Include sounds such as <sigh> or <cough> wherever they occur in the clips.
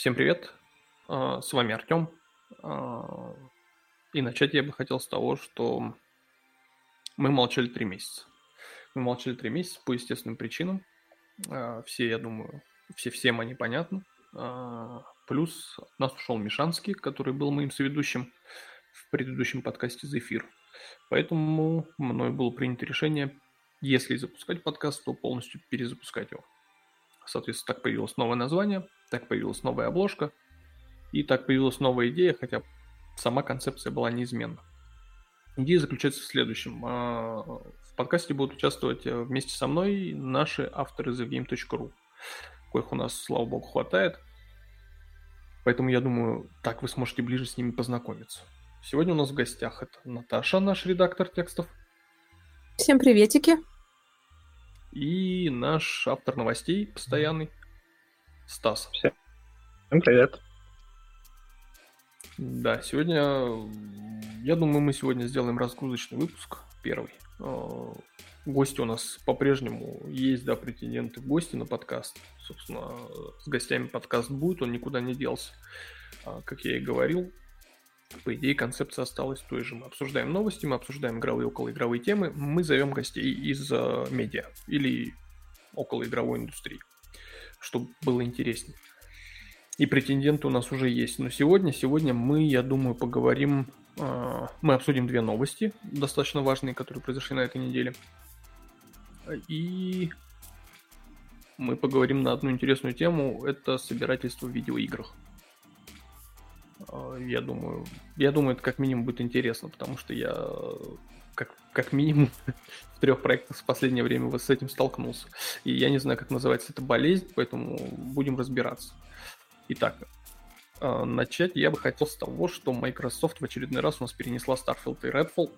Всем привет, а, с вами Артем. А, и начать я бы хотел с того, что мы молчали три месяца. Мы молчали три месяца по естественным причинам. А, все, я думаю, все всем они понятны. Плюс нас ушел Мишанский, который был моим соведущим в предыдущем подкасте «Зефир». Поэтому мной было принято решение, если запускать подкаст, то полностью перезапускать его. Соответственно, так появилось новое название, так появилась новая обложка, и так появилась новая идея, хотя сама концепция была неизменна. Идея заключается в следующем. А, в подкасте будут участвовать э, вместе со мной наши авторы TheGame.ru, коих у нас, слава богу, хватает. Поэтому я думаю, так вы сможете ближе с ними познакомиться. Сегодня у нас в гостях это Наташа, наш редактор текстов. Всем приветики. И наш автор новостей постоянный, Стас. Всем привет. Да, сегодня, я думаю, мы сегодня сделаем разгрузочный выпуск, первый. А, гости у нас по-прежнему есть, да, претенденты в гости на подкаст. Собственно, с гостями подкаст будет, он никуда не делся. А, как я и говорил, по идее, концепция осталась той же. Мы обсуждаем новости, мы обсуждаем игровые и околоигровые темы, мы зовем гостей из э, медиа или околоигровой индустрии, чтобы было интереснее. И претенденты у нас уже есть. Но сегодня, сегодня мы, я думаю, поговорим, э, мы обсудим две новости, достаточно важные, которые произошли на этой неделе. И мы поговорим на одну интересную тему, это собирательство в видеоиграх. А, я думаю, я думаю, это как минимум будет интересно, потому что я как, как минимум <laughs> в трех проектах в последнее время с этим столкнулся. И я не знаю, как называется эта болезнь, поэтому будем разбираться. Итак, а, начать я бы хотел с того, что Microsoft в очередной раз у нас перенесла Starfield и Redfall.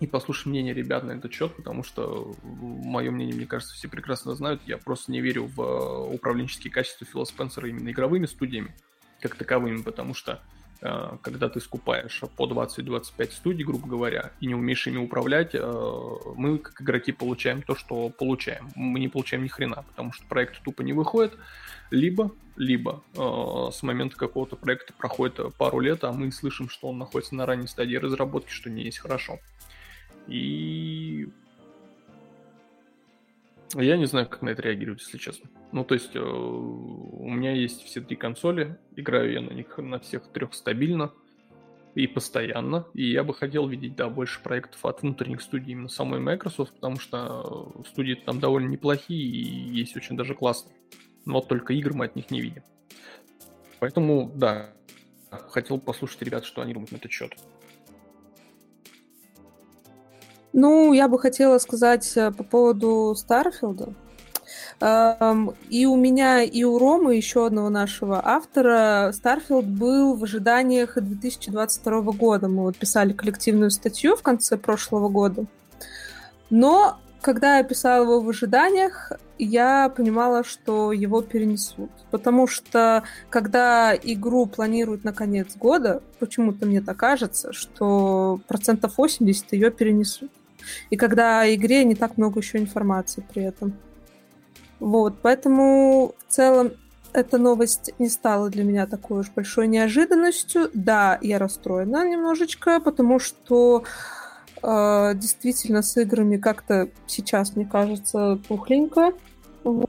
И послушай мнение ребят на этот счет, потому что мое мнение, мне кажется, все прекрасно знают. Я просто не верю в а, управленческие качества Фила Спенсера именно игровыми студиями как таковыми, потому что э, когда ты скупаешь по 20-25 студий, грубо говоря, и не умеешь ими управлять, э, мы, как игроки, получаем то, что получаем. Мы не получаем ни хрена, потому что проект тупо не выходит, либо, либо э, с момента какого-то проекта проходит пару лет, а мы слышим, что он находится на ранней стадии разработки, что не есть хорошо. И я не знаю, как на это реагировать, если честно. Ну, то есть, э, у меня есть все три консоли, играю я на них на всех трех стабильно и постоянно. И я бы хотел видеть, да, больше проектов от внутренних студий именно самой Microsoft, потому что студии там довольно неплохие и есть очень даже классные. Но вот только игр мы от них не видим. Поэтому, да, хотел послушать ребят, что они думают на этот счет. Ну, я бы хотела сказать э, по поводу Starfield а. Эм, и у меня, и у Ромы, еще одного нашего автора, Starfield был в ожиданиях 2022 года. Мы вот писали коллективную статью в конце прошлого года. Но когда я писала его в ожиданиях, я понимала, что его перенесут. Потому что когда игру планируют на конец года, почему-то мне так кажется, что процентов 80 ее перенесут. И когда о игре не так много еще информации при этом. Вот, поэтому в целом эта новость не стала для меня такой уж большой неожиданностью. Да, я расстроена немножечко, потому что э, действительно с играми как-то сейчас, мне кажется, пухленько. Вот,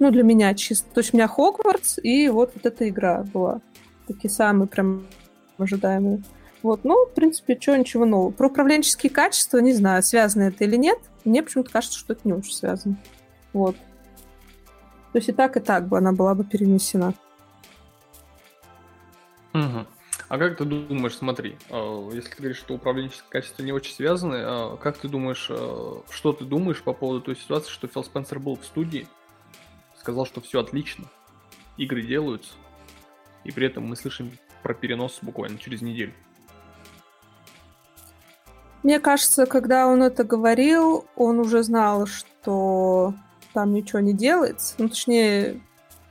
ну, для меня чисто. То есть у меня Хогвартс и вот, вот эта игра была. Такие самые прям ожидаемые. Вот, ну, в принципе, что, ничего нового. Про управленческие качества, не знаю, связано это или нет. Мне почему-то кажется, что это не очень связано. Вот. То есть и так, и так бы она была бы перенесена. Угу. А как ты думаешь, смотри, а, если ты говоришь, что управленческие качества не очень связаны, а как ты думаешь, а, что ты думаешь по поводу той ситуации, что Фил Спенсер был в студии, сказал, что все отлично, игры делаются, и при этом мы слышим про перенос буквально через неделю? Мне кажется, когда он это говорил, он уже знал, что там ничего не делается. Ну, точнее,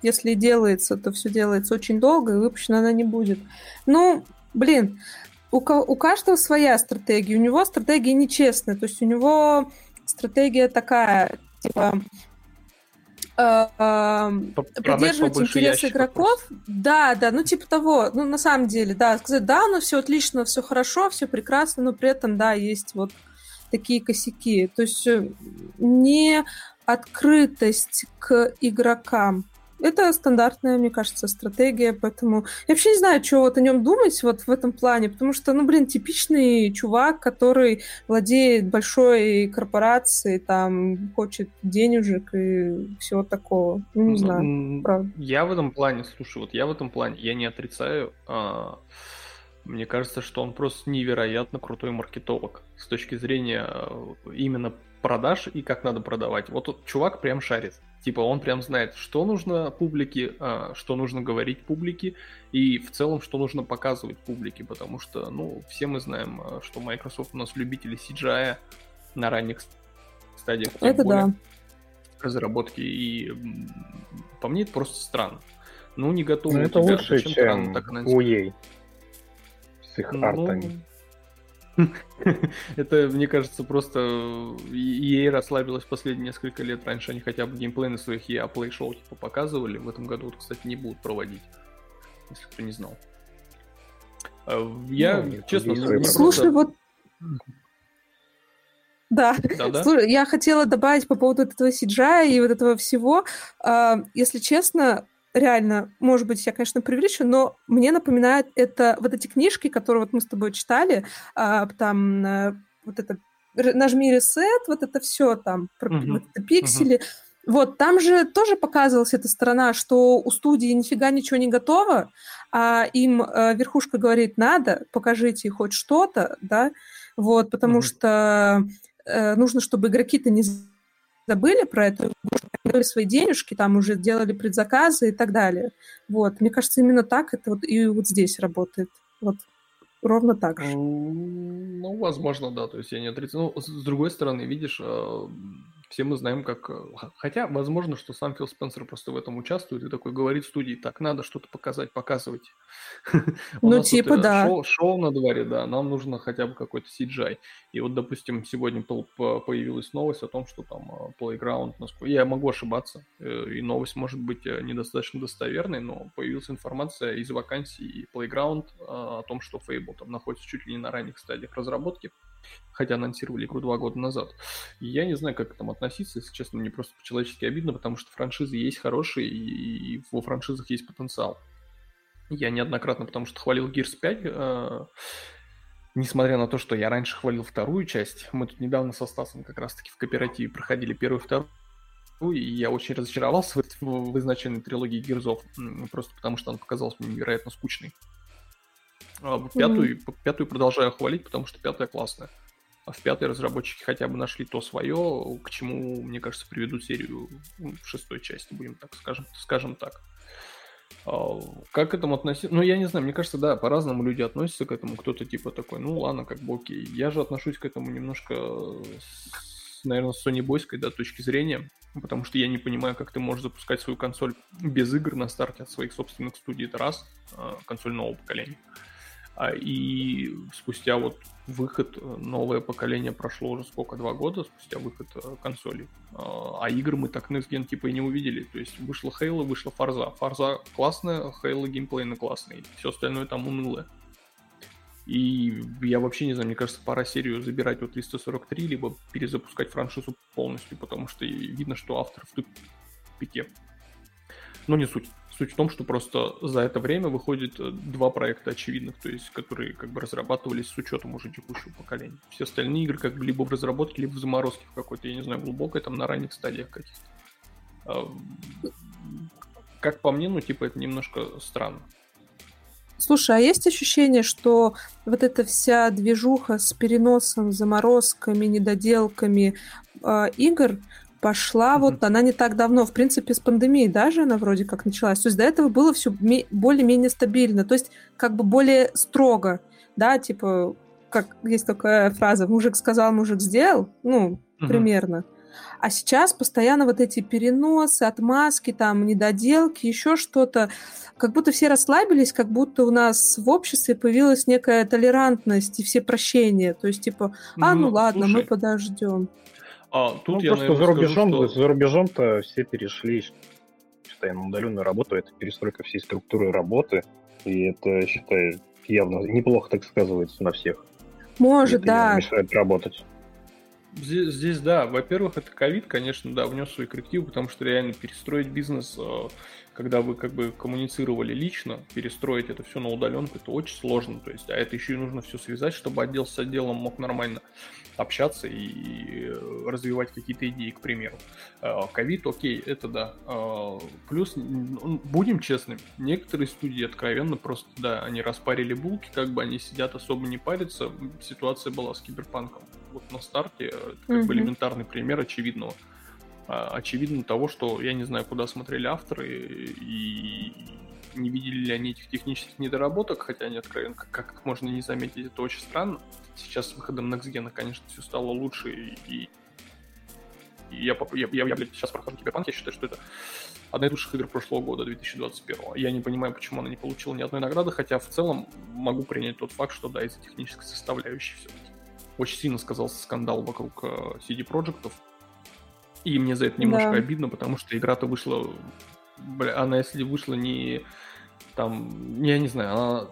если делается, то все делается очень долго, и выпущена она не будет. Ну, блин, у, у каждого своя стратегия. У него стратегия нечестная. То есть у него стратегия такая, типа, поддерживать интересы игроков. Просто. Да, да, ну типа того, ну на самом деле, да, сказать, да, ну все отлично, все хорошо, все прекрасно, но при этом, да, есть вот такие косяки. То есть э, не открытость к игрокам. Это стандартная, мне кажется, стратегия, поэтому я вообще не знаю, что вот о нем думать вот в этом плане, потому что, ну, блин, типичный чувак, который владеет большой корпорацией, там, хочет денежек и всего такого. Ну, не знаю, правда. Я в этом плане, слушай, вот я в этом плане, я не отрицаю, а... Мне кажется, что он просто невероятно крутой маркетолог с точки зрения э, именно продаж и как надо продавать. Вот тут чувак прям шарит. Типа он прям знает, что нужно публике, а, что нужно говорить публике и в целом, что нужно показывать публике, потому что, ну, все мы знаем, а, что Microsoft у нас любители CGI на ранних стадиях. Это да. Разработки и по мне это просто странно. Ну, не готовы. Ну, это лучше, чем так у EA с их ну, артами. Это, мне кажется, просто EA расслабилась последние несколько лет. Раньше они хотя бы геймплей на своих EA Play шоу типа показывали. В этом году, вот, кстати, не будут проводить. Если кто не знал. А, я, ну, честно, не Слушай, вот да. да, Слушай, я хотела добавить по поводу этого CGI и вот этого всего. А, если честно, реально, может быть, я, конечно, преувеличу, но мне напоминает это вот эти книжки, которые вот мы с тобой читали, а, там а, вот это нажми ресет, вот это все там, uh-huh. вот это пиксели. Uh-huh. Вот, там же тоже показывалась эта сторона, что у студии нифига ничего не готово, а им э, верхушка говорит, надо, покажите хоть что-то, да, вот, потому uh-huh. что э, нужно, чтобы игроки-то не забыли про эту игру, свои денежки, там уже делали предзаказы и так далее. Вот. Мне кажется, именно так это вот и вот здесь работает. Вот ровно так же. Ну, возможно, да. То есть я не отрицаю. Ну, с другой стороны, видишь, а, все мы знаем, как... Э, хотя, возможно, что сам Фил Спенсер просто в этом участвует и такой говорит студии, так, надо что-то показать, показывайте. <laughs> Ну, типа, э, да. Шоу на дворе, да, нам нужно хотя бы какой-то CGI. И вот, допустим, сегодня появилась новость о том, что там э, Playground, я могу ошибаться, и новость может быть недостаточно достоверной, но появилась информация из вакансий Playground о том, что Fable там находится чуть ли не на ранних стадиях разработки хотя анонсировали игру два года назад. я не знаю, как к этому относиться, если честно, мне просто по-человечески обидно, потому что франшизы есть хорошие, и, и во франшизах есть потенциал. Я неоднократно, потому что хвалил Gears 5, э, несмотря на то, что я раньше хвалил вторую часть. Мы тут недавно со Стасом как раз-таки в кооперативе проходили первую и вторую, и я очень разочаровался в, в изначальной трилогии Гирзов, просто потому что она показалась мне невероятно скучной. А пятую, mm-hmm. пятую продолжаю хвалить, потому что пятая классная. А в пятой разработчики хотя бы нашли то свое, к чему, мне кажется, приведут серию ну, в шестой части, будем так скажем, скажем так. А, как к этому относиться? Ну, я не знаю, мне кажется, да, по-разному люди относятся к этому. Кто-то типа такой, ну ладно, как бы окей. Я же отношусь к этому немножко, с, наверное, с Sony Бойской, да, точки зрения, потому что я не понимаю, как ты можешь запускать свою консоль без игр на старте от своих собственных студий, это раз, а, консоль нового поколения. А, и спустя вот выход, э, новое поколение прошло уже сколько, два года спустя выход э, консолей. А, а игр мы так Next типа и не увидели. То есть вышла Halo, вышла Forza. Forza классная, Halo геймплейно классный. Все остальное там унылое. И я вообще не знаю, мне кажется, пора серию забирать вот 343, либо перезапускать франшизу полностью, потому что видно, что автор в тупике. Но не суть. Суть в том, что просто за это время выходит э, два проекта очевидных, то есть которые как бы разрабатывались с учетом уже текущего поколения. Все остальные игры как бы либо в разработке, либо в заморозке в какой-то, я не знаю, глубокой, там на ранних стадиях каких-то. А, как по мне, ну типа это немножко странно. Слушай, а есть ощущение, что вот эта вся движуха с переносом, заморозками, недоделками э, игр, пошла mm-hmm. вот, она не так давно, в принципе, с пандемией даже она вроде как началась. То есть до этого было все более-менее стабильно, то есть как бы более строго, да, типа, как есть такая фраза, мужик сказал, мужик сделал, ну, mm-hmm. примерно. А сейчас постоянно вот эти переносы, отмазки, там, недоделки, еще что-то. Как будто все расслабились, как будто у нас в обществе появилась некая толерантность и все прощения. То есть, типа, а, ну, ну ладно, слушай, мы подождем. А, тут ну, я, просто наверное, за рубежом, скажу, что... за рубежом-то все перешли, считай, на удаленную работу, это перестройка всей структуры работы, и это, считай, явно неплохо так сказывается на всех. Может, да. Мешает работать. Здесь, здесь, да, во-первых, это ковид, конечно, да, внес свои коррективы, потому что реально перестроить бизнес, э, когда вы как бы коммуницировали лично, перестроить это все на удаленку, это очень сложно, то есть, а это еще и нужно все связать, чтобы отдел с отделом мог нормально общаться и э, развивать какие-то идеи, к примеру. Э, ковид, окей, это да. Плюс, будем честными, некоторые студии откровенно просто, да, они распарили булки, как бы они сидят особо не парятся, ситуация была с киберпанком вот на старте, это как mm-hmm. бы элементарный пример очевидного. А, очевидно того, что я не знаю, куда смотрели авторы и не видели ли они этих технических недоработок, хотя они откровенно, как, как можно не заметить, это очень странно. Сейчас с выходом Next Gen, конечно, все стало лучше, и, и я, я, я, я, блядь, сейчас прохожу Киберпанк, я считаю, что это одна из лучших игр прошлого года, 2021. Я не понимаю, почему она не получила ни одной награды, хотя в целом могу принять тот факт, что да, из-за технической составляющей все-таки очень сильно сказался скандал вокруг э, CD Projekt. И мне за это немножко да. обидно, потому что игра-то вышла... Бля, она если вышла не... Там, я не знаю, она...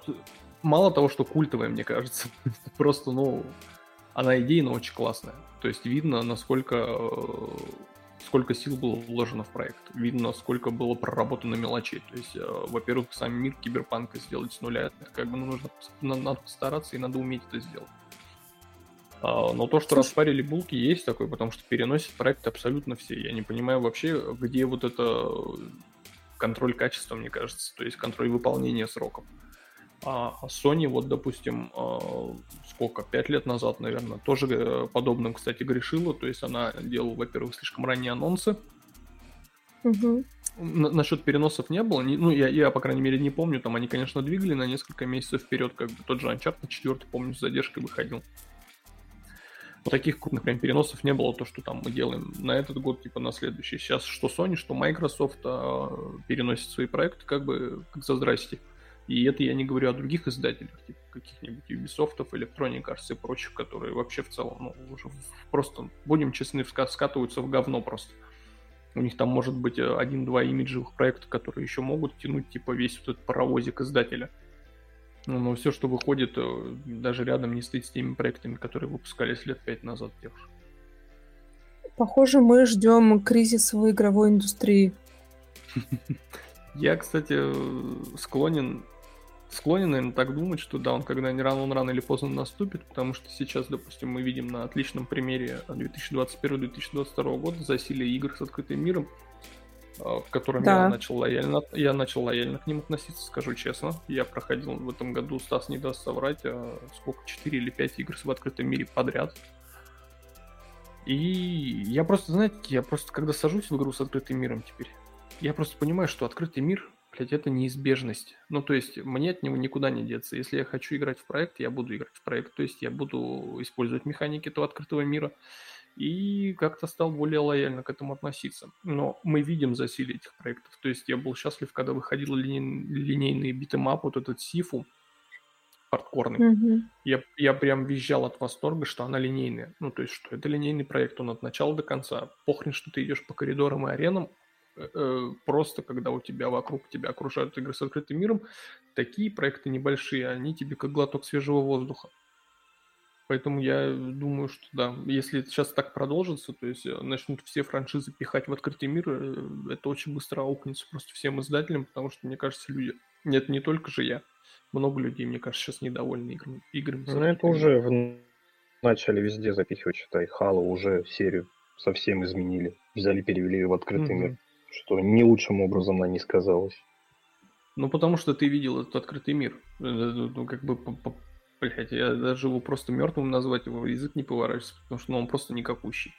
Мало того, что культовая, мне кажется. <laughs> Просто, ну... Она идейно очень классная. То есть видно, насколько э, сколько сил было вложено в проект. Видно, сколько было проработано мелочей. То есть, э, во-первых, сам мир киберпанка сделать с нуля, это как бы ну, нужно надо постараться и надо уметь это сделать. А, но то, что Слушай. распарили булки, есть такой, потому что переносит проект абсолютно все. Я не понимаю вообще, где вот это контроль качества, мне кажется, то есть контроль выполнения сроков. А Sony, вот, допустим, а, сколько, пять лет назад, наверное, тоже э, подобным, кстати, грешила. То есть она делала, во-первых, слишком ранние анонсы. Угу. насчет переносов не было. ну, я, я, по крайней мере, не помню. Там они, конечно, двигали на несколько месяцев вперед, как бы тот же Uncharted 4, помню, с задержкой выходил таких крупных прям переносов не было, то, что там мы делаем на этот год, типа на следующий. Сейчас что Sony, что Microsoft а, переносят свои проекты как бы как за здрасте. И это я не говорю о других издателях, типа каких-нибудь Ubisoft, Electronic Arts и прочих, которые вообще в целом, ну, уже просто, будем честны, скатываются в говно просто. У них там может быть один-два имиджевых проекта, которые еще могут тянуть, типа, весь вот этот паровозик издателя. Ну, но все, что выходит, э, даже рядом не стоит с теми проектами, которые выпускались лет пять назад тех же. Похоже, мы ждем кризиса в игровой индустрии. <laughs> Я, кстати, склонен, склонен, наверное, так думать, что да, он когда не рано, он рано или поздно наступит, потому что сейчас, допустим, мы видим на отличном примере 2021-2022 года засилие игр с открытым миром, Э, к которым да. я начал лояльно, я начал лояльно к ним относиться, скажу честно. Я проходил в этом году, Стас не даст соврать, а сколько, 4 или 5 игр в открытом мире подряд. И я просто, знаете, я просто, когда сажусь в игру с открытым миром теперь, я просто понимаю, что открытый мир, блядь, это неизбежность. Ну, то есть, мне от него никуда не деться. Если я хочу играть в проект, я буду играть в проект. То есть, я буду использовать механики этого открытого мира и как-то стал более лояльно к этому относиться. Но мы видим засилие этих проектов. То есть я был счастлив, когда выходил линей, линейный beat 'em up, вот этот Sifu, хардкорный. Mm-hmm. Я, я прям визжал от восторга, что она линейная. Ну, то есть, что это линейный проект, он от начала до конца. Похрен, что ты идешь по коридорам и аренам, э, э, просто когда у тебя вокруг тебя окружают игры с открытым миром, такие проекты небольшие, они тебе как глоток свежего воздуха. Поэтому я думаю, что да, если сейчас так продолжится, то есть э, начнут все франшизы пихать в открытый мир, э, это очень быстро аукнется просто всем издателям, потому что, мне кажется, люди... Нет, не только же я. Много людей, мне кажется, сейчас недовольны играми. играми ну, это уже в... начали везде запихивать, считай. Хало уже серию совсем изменили. Взяли, перевели ее в открытый mm-hmm. мир. Что не лучшим образом на ней сказалось. Ну, потому что ты видел этот открытый мир. Э, ну, как бы Блять, я даже его просто мертвым назвать, его язык не поворачивается, потому что ну, он просто никакущий.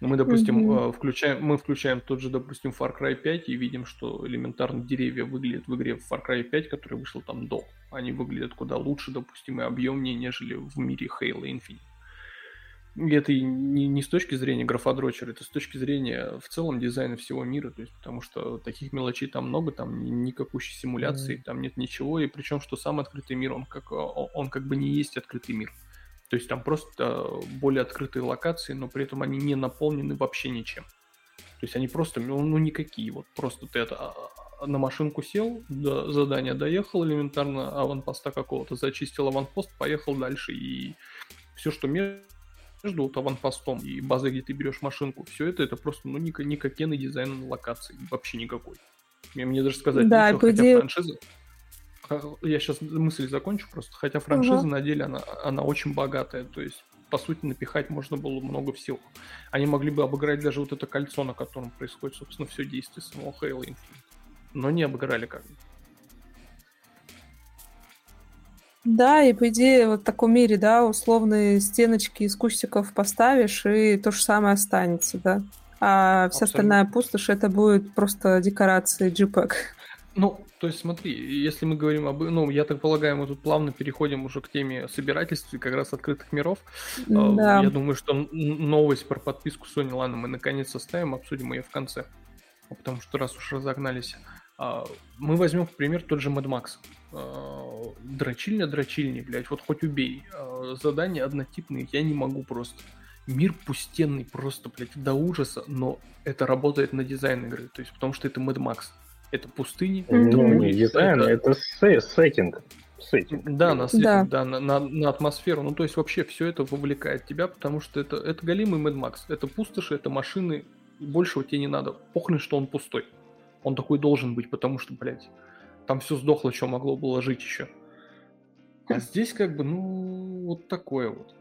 Мы, допустим, mm-hmm. включаем, мы включаем тот же, допустим, Far Cry 5 и видим, что элементарно деревья выглядят в игре Far Cry 5, который вышел там до. Они выглядят куда лучше, допустим, и объемнее, нежели в мире Halo Infinite. И это не, не с точки зрения графодрочера, это с точки зрения в целом дизайна всего мира, то есть потому что таких мелочей там много, там никакущей симуляции, mm. там нет ничего, и причем, что сам открытый мир, он как, он как бы не есть открытый мир. То есть там просто более открытые локации, но при этом они не наполнены вообще ничем. То есть они просто, ну, ну никакие. Вот просто ты это а, а, на машинку сел, до задания доехал элементарно, аванпоста какого-то зачистил аванпост, поехал дальше. И все, что между вот аванпостом и базой, где ты берешь машинку, все это, это просто, ну, никакенный дизайн локации, вообще никакой. Мне, мне даже сказать, да, нечего, хотя идее... франшиза, я сейчас мысль закончу просто, хотя франшиза угу. на деле она, она очень богатая, то есть по сути напихать можно было много всего. Они могли бы обыграть даже вот это кольцо, на котором происходит, собственно, все действие самого Halo Infinite. Но не обыграли как бы. Да, и по идее вот в таком мире, да, условные стеночки из кустиков поставишь, и то же самое останется, да. А вся Абсолютно. остальная пустошь это будет просто декорации JPEG. Ну, то есть смотри, если мы говорим об... Ну, я так полагаю, мы тут плавно переходим уже к теме собирательств и как раз открытых миров. А, да. Я думаю, что новость про подписку Sony, ладно, мы наконец составим, обсудим ее в конце. Потому что раз уж разогнались, мы возьмем, к примеру, тот же Mad Max. А, дрочильня, дрочильни, блядь, вот хоть убей. Задания однотипные, я не могу просто. Мир пустенный просто, блядь, до ужаса, но это работает на дизайн игры, то есть потому что это Mad Max это пустыни. Ну, это не дизайн, это, это сеттинг. Сеттинг. Да, на, сеттинг, да. да на, на, на атмосферу. Ну, то есть вообще все это вовлекает тебя, потому что это, это голимый Mad Max. Это пустоши, это машины, большего тебе не надо. Похрен, что он пустой. Он такой должен быть, потому что, блядь, там все сдохло, что могло было жить еще. А здесь как бы, ну, вот такое вот.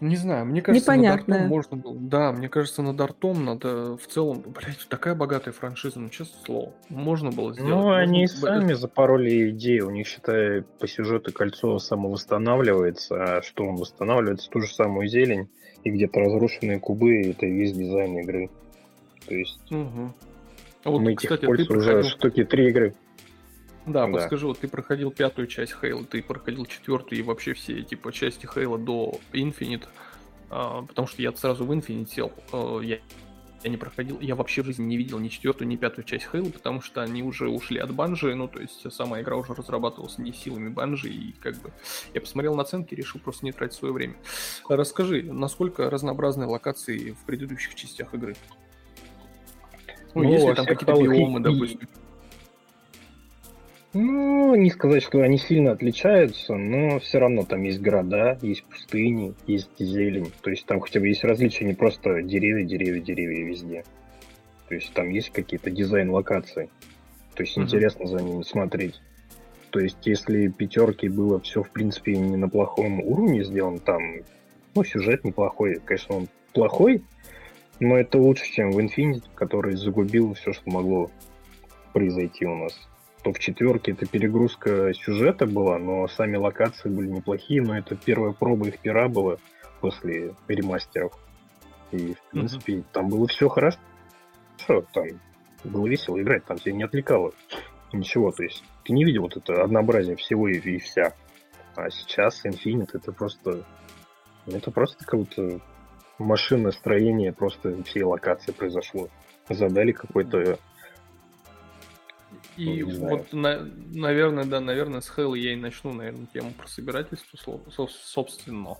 Не знаю, мне кажется, Непонятное. над Артом можно было. Да, мне кажется, над Артом надо в целом, блядь, такая богатая франшиза, ну честное слово, можно было сделать. Ну, они можно... сами запороли идею, у них, считай, по сюжету кольцо самовосстанавливается, а что он восстанавливается, ту же самую зелень, и где-то разрушенные кубы, это весь дизайн игры. То есть... Угу. А вот, мы кстати, ты уже штуки три игры. Да, да, подскажи, вот ты проходил пятую часть Хейла, ты проходил четвертую и вообще все типа части Хейла до Infinite, а, потому что я сразу в Infinite сел, а, я, я не проходил, я вообще в жизни не видел ни четвертую, ни пятую часть Хейла, потому что они уже ушли от Банжи, ну то есть сама игра уже разрабатывалась не силами Банжи, и как бы я посмотрел на оценки, решил просто не тратить свое время. Расскажи, насколько разнообразные локации в предыдущих частях игры? Ну, ну если там какие-то биомы, допустим. Ну, не сказать, что они сильно отличаются, но все равно там есть города, есть пустыни, есть зелень. То есть там хотя бы есть различия, не просто деревья, деревья, деревья везде. То есть там есть какие-то дизайн-локации. То есть mm-hmm. интересно за ними смотреть. То есть если пятерки было все, в принципе, не на плохом уровне сделано, там, ну, сюжет неплохой. Конечно, он плохой, но это лучше, чем в Infinity, который загубил все, что могло произойти у нас то в четверке это перегрузка сюжета была, но сами локации были неплохие, но это первая проба их пера была после ремастеров. И, в принципе, mm-hmm. там было все хорошо. Там было весело играть, там тебя не отвлекало ничего. То есть ты не видел вот это однообразие всего и, и вся. А сейчас Infinite это просто... Это просто какое-то машиностроение просто всей локации произошло. Задали какой-то и ну, вот, на, наверное, да, наверное, с Halo я и начну, наверное, тему про собирательство, собственно.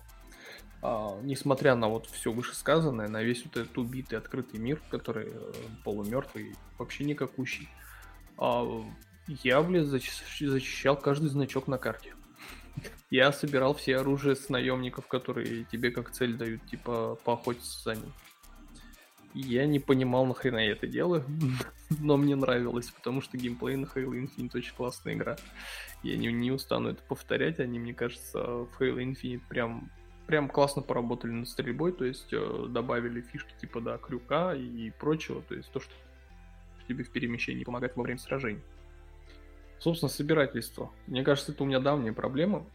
А, несмотря на вот все вышесказанное, на весь вот этот убитый открытый мир, который э, полумертвый, вообще никакущий, а, я, блядь, защищал каждый значок на карте. Я собирал все оружия с наемников, которые тебе как цель дают, типа поохотиться за ним. Я не понимал, нахрена я это делаю, <laughs> но мне нравилось, потому что геймплей на Halo Infinite очень классная игра. Я не, не устану это повторять, они, мне кажется, в Halo Infinite прям, прям классно поработали над стрельбой, то есть э, добавили фишки типа, да, крюка и прочего, то есть то, что тебе в перемещении помогает во время сражений. Собственно, собирательство. Мне кажется, это у меня давняя проблема.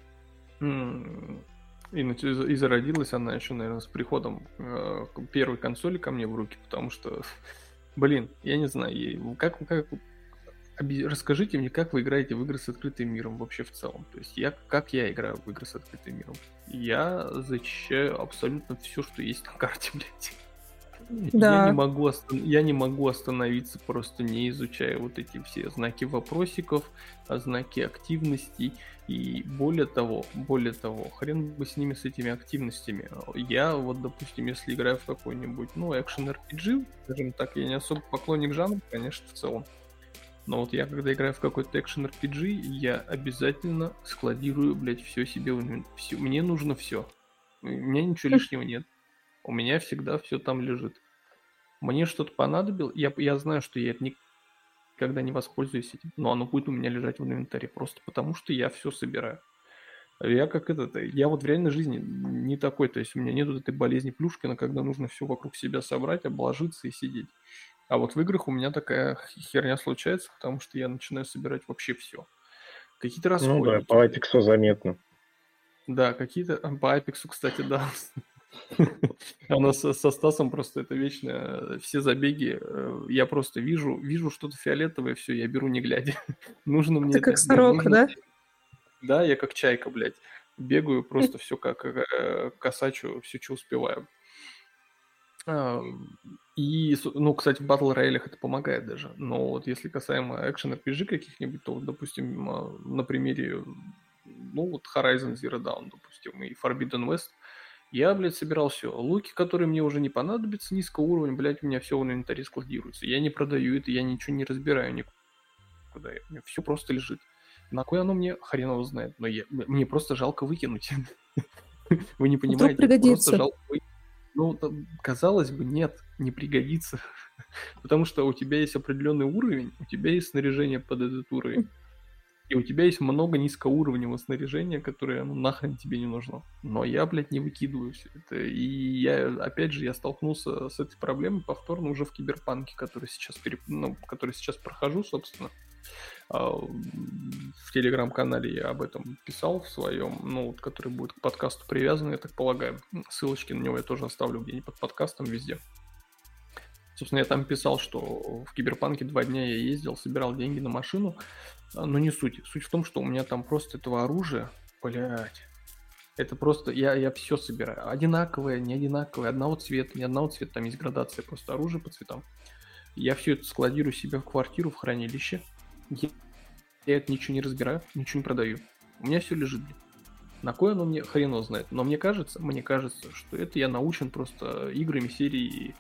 И, и зародилась она еще, наверное, с приходом э, первой консоли ко мне в руки, потому что, <laughs> блин, я не знаю, как, как расскажите мне, как вы играете в игры с открытым миром вообще в целом. То есть я, как я играю в игры с открытым миром? Я зачищаю абсолютно все, что есть на <laughs> карте, блядь. Да. Я, не могу остан... я не могу остановиться, просто не изучая вот эти все знаки вопросиков, а знаки активностей. И более того, более того, хрен бы с ними, с этими активностями. Я вот, допустим, если играю в какой-нибудь, ну, экшен RPG, скажем так, я не особо поклонник жанра, конечно, в целом. Но вот я, когда играю в какой-то экшен RPG, я обязательно складирую, блядь, все себе. Все. Мне нужно все. У меня ничего <laughs> лишнего нет. У меня всегда все там лежит. Мне что-то понадобилось, я, я знаю, что я это никогда не воспользуюсь этим, но оно будет у меня лежать в инвентаре, просто потому что я все собираю. Я как этот, я вот в реальной жизни не такой, то есть у меня нет вот этой болезни Плюшкина, когда нужно все вокруг себя собрать, обложиться и сидеть. А вот в играх у меня такая херня случается, потому что я начинаю собирать вообще все. Какие-то расходники. Ну да, по Apex заметно. Да, какие-то... По Apex, кстати, <laughs> да. У нас со Стасом просто это вечно э, все забеги. Э, я просто вижу, вижу что-то фиолетовое, все, я беру не глядя. <laughs> Нужно мне. Ты как сорока, да? Да, я как чайка, блядь. Бегаю просто <laughs> все как э, косачу, все, что успеваю. А, и, ну, кстати, в батл роялях это помогает даже. Но вот если касаемо экшен RPG каких-нибудь, то, допустим, а, на примере, ну, вот Horizon Zero Dawn, допустим, и Forbidden West – я, блядь, собирал все. Луки, которые мне уже не понадобятся, низкого уровня, блядь, у меня все в инвентаре складируется. Я не продаю это, я ничего не разбираю никуда. У меня все просто лежит. На кой оно мне хрен его знает, но я, мне просто жалко выкинуть. <laughs> Вы не понимаете, просто жалко Ну, казалось бы, нет, не пригодится. <laughs> Потому что у тебя есть определенный уровень, у тебя есть снаряжение под этот уровень. И у тебя есть много низкоуровневого снаряжения, которое ну, нахрен тебе не нужно. Но я, блядь, не выкидываю все это. И я, опять же, я столкнулся с этой проблемой повторно уже в Киберпанке, который сейчас, переп... ну, который сейчас прохожу, собственно. А, в телеграм-канале я об этом писал в своем, ну, вот, который будет к подкасту привязан, я так полагаю. Ссылочки на него я тоже оставлю где-нибудь под подкастом везде. Собственно, я там писал, что в Киберпанке два дня я ездил, собирал деньги на машину, а, но не суть. Суть в том, что у меня там просто этого оружия, блядь, это просто, я, я все собираю. Одинаковое, не одинаковое, одного цвета, не одного цвета, там есть градация просто оружия по цветам. Я все это складирую себе в квартиру, в хранилище. Я, я это ничего не разбираю, ничего не продаю. У меня все лежит. На кой оно мне хрен знает. Но мне кажется, мне кажется, что это я научен просто играми серии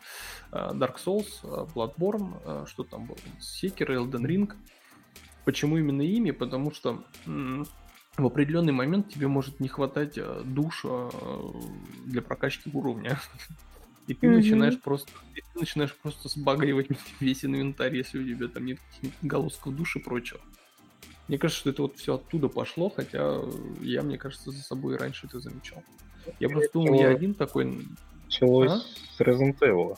а, Dark Souls, а, Bloodborne, что там было, Sekiro, Elden Ring. Почему именно ими? Потому что в определенный момент тебе может не хватать душ для прокачки уровня. <laughs> И ты mm-hmm. начинаешь просто ты начинаешь просто сбагривать <laughs> весь инвентарь, если у тебя там нет голосков души и прочего. Мне кажется, что это вот все оттуда пошло, хотя я, мне кажется, за собой раньше это замечал. Я просто думал, я один такой... Началось а? с Resident Evil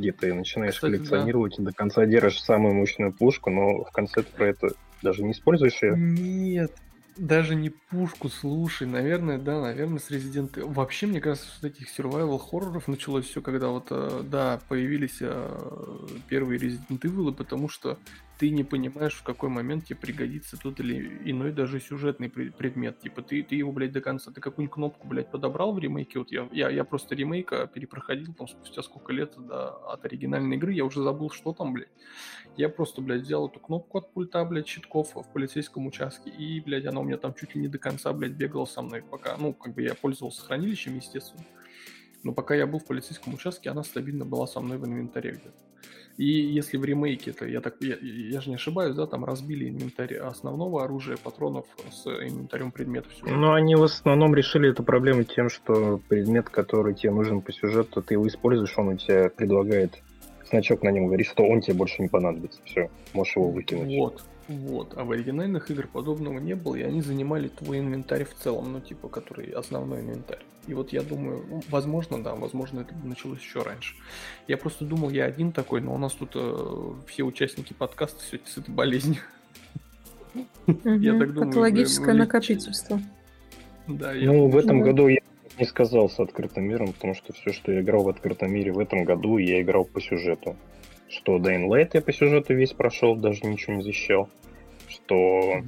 где ты начинаешь Кстати, коллекционировать да. и до конца держишь самую мощную пушку, но в конце ты про это даже не используешь ее. Нет, даже не пушку, слушай, наверное, да, наверное, с Resident Evil. Вообще, мне кажется, что этих survival хорроров началось все, когда вот, э, да, появились э, первые Resident Evil, потому что ты не понимаешь, в какой момент тебе пригодится тот или иной даже сюжетный предмет. Типа ты, ты его, блядь, до конца, ты какую-нибудь кнопку, блядь, подобрал в ремейке. Вот я, я, я просто ремейка перепроходил там спустя сколько лет да, от оригинальной игры, я уже забыл, что там, блядь. Я просто, блядь, взял эту кнопку от пульта, блядь, щитков в полицейском участке, и, блядь, она у меня там чуть ли не до конца, блядь, бегала со мной, пока, ну, как бы я пользовался хранилищем, естественно. Но пока я был в полицейском участке, она стабильно была со мной в инвентаре где-то. И если в ремейке, то я так, я, я же не ошибаюсь, да, там разбили инвентарь основного оружия, патронов с инвентарем предметов. Ну, они в основном решили эту проблему тем, что предмет, который тебе нужен по сюжету, ты его используешь, он у тебя предлагает значок на нем, говорит, что он тебе больше не понадобится. Все, можешь его выкинуть. Вот, вот. А в оригинальных играх подобного не было, и они занимали твой инвентарь в целом, ну, типа, который основной инвентарь. И вот я думаю, ну, возможно, да, возможно, это началось еще раньше. Я просто думал, я один такой, но у нас тут э, все участники подкаста сегодня с этой болезнью. Я так думаю. Патологическое накопительство. Да, ну, в этом году я не сказал с открытым миром, потому что все, что я играл в открытом мире в этом году, я играл по сюжету. Что Dying Light я по сюжету весь прошел, даже ничего не защищал. Что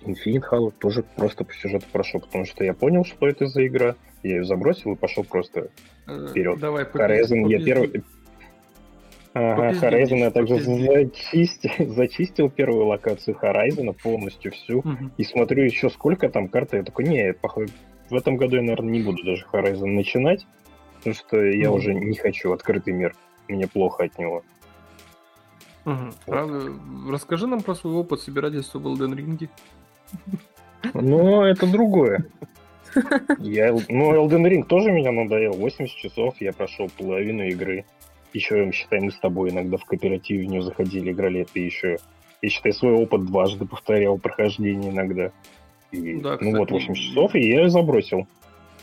Infinite Halo тоже просто по сюжету прошел, потому что я понял, что это за игра. Я ее забросил и пошел просто Э, вперед. Давай, Horizon я первый... Ага, Horizon я также зачистил, <laughs> зачистил первую локацию Horizon полностью всю. Мгм. И смотрю еще сколько там карты. Я такой, не, похоже, в этом году я, наверное, не буду даже Horizon начинать, потому что я Ну. уже не хочу открытый мир. Мне плохо от него. Мгм. Правда, расскажи нам про свой опыт собирательства в Elden Ring. Но это другое. Я, ну, Elden Ring тоже меня надоел. 80 часов я прошел половину игры. Еще, считай, мы с тобой иногда в кооперативе в нее заходили, играли. Это еще, я считай, свой опыт дважды повторял прохождение иногда. И, Да, ну вот, кстати, 80 часов, и я ее забросил.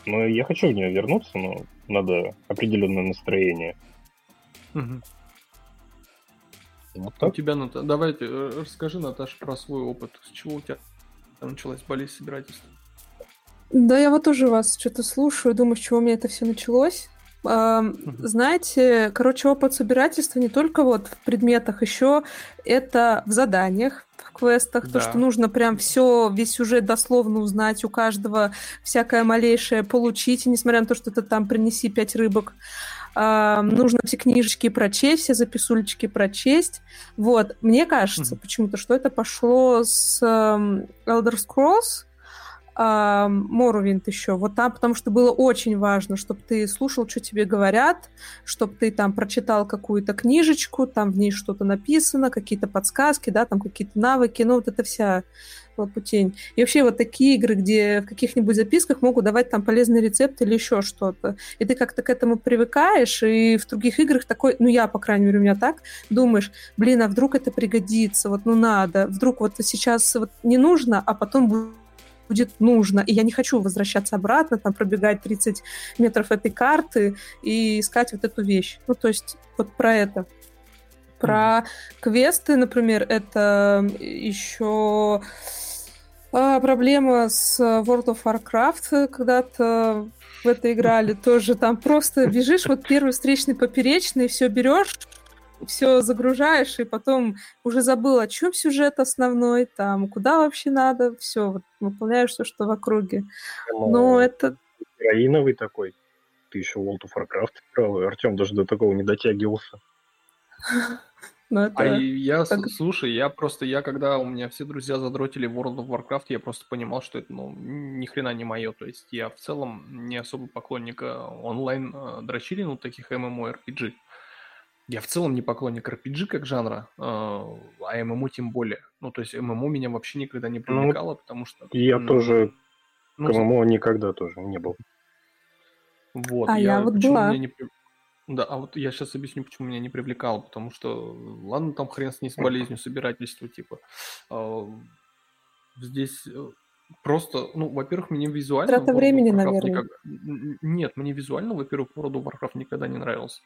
Но я хочу в нее вернуться, но надо определенное настроение. Мгм. Вот У так. тебя, Ната... давайте, э, расскажи, Наташа, про свой опыт. С чего у тебя началась болезнь собирательства? Да, я вот тоже вас что-то слушаю, думаю, с чего у меня это все началось. Знаете, короче, опыт собирательства не только вот в предметах, еще это в заданиях, в квестах, то, Да. что нужно прям все, весь сюжет дословно узнать, у каждого всякое малейшее получить, и несмотря на то, что ты там принеси пять рыбок, нужно все книжечки прочесть, все записульчики прочесть. Вот, мне кажется Мгм. почему-то, что это пошло с ам, Elder Scrolls, Моровинт еще. Вот там, потому что было очень важно, чтобы ты слушал, что тебе говорят, чтобы ты там прочитал какую-то книжечку, там в ней что-то написано, какие-то подсказки, да, там какие-то навыки, ну вот это вся лопутень. И вообще вот такие игры, где в каких-нибудь записках могут давать там полезный рецепт или еще что-то. И ты как-то к этому привыкаешь, и в других играх такой, ну я, по крайней мере, у меня так, думаешь, блин, а вдруг это пригодится, вот ну надо, вдруг вот сейчас вот не нужно, а потом бу- будет нужно, и я не хочу возвращаться обратно, там пробегать 30 метров этой карты и искать вот эту вещь. Ну, то есть вот про это. Про квесты, например, это еще а, проблема с World of Warcraft, когда-то в это играли тоже. Там просто бежишь, вот первый встречный поперечный, все берешь, все загружаешь, и потом уже забыл, о чем сюжет основной, там, куда вообще надо, все, вот, выполняешь все, что в округе. Но это... Героиновый такой. Ты еще World of Warcraft играл. Артем даже до такого не дотягивался. <laughs> Ну, это... А я, так- слушай, я просто, я когда у меня все друзья задротили World of Warcraft, я просто понимал, что это, ну, ни хрена не мое. То есть я в целом не особо поклонник э, онлайн э, дрочили, ну, таких MMORPG. Я в целом не поклонник RPG как жанра, э, а ММО тем более. Ну, то есть ММО меня вообще никогда не привлекало, потому что... Я м, тоже ну, к ММО никогда тоже не был. Вот, А я вот почему была. не Да, а вот я сейчас объясню, почему меня не привлекало, потому что, ладно, там хрен с ней с болезнью собирательства, типа, а, здесь э, просто, ну, во-первых, мне визуально... Трата времени, Warcraft наверное. никогда- Н- Нет, мне визуально, во-первых, World of Warcraft никогда не нравился.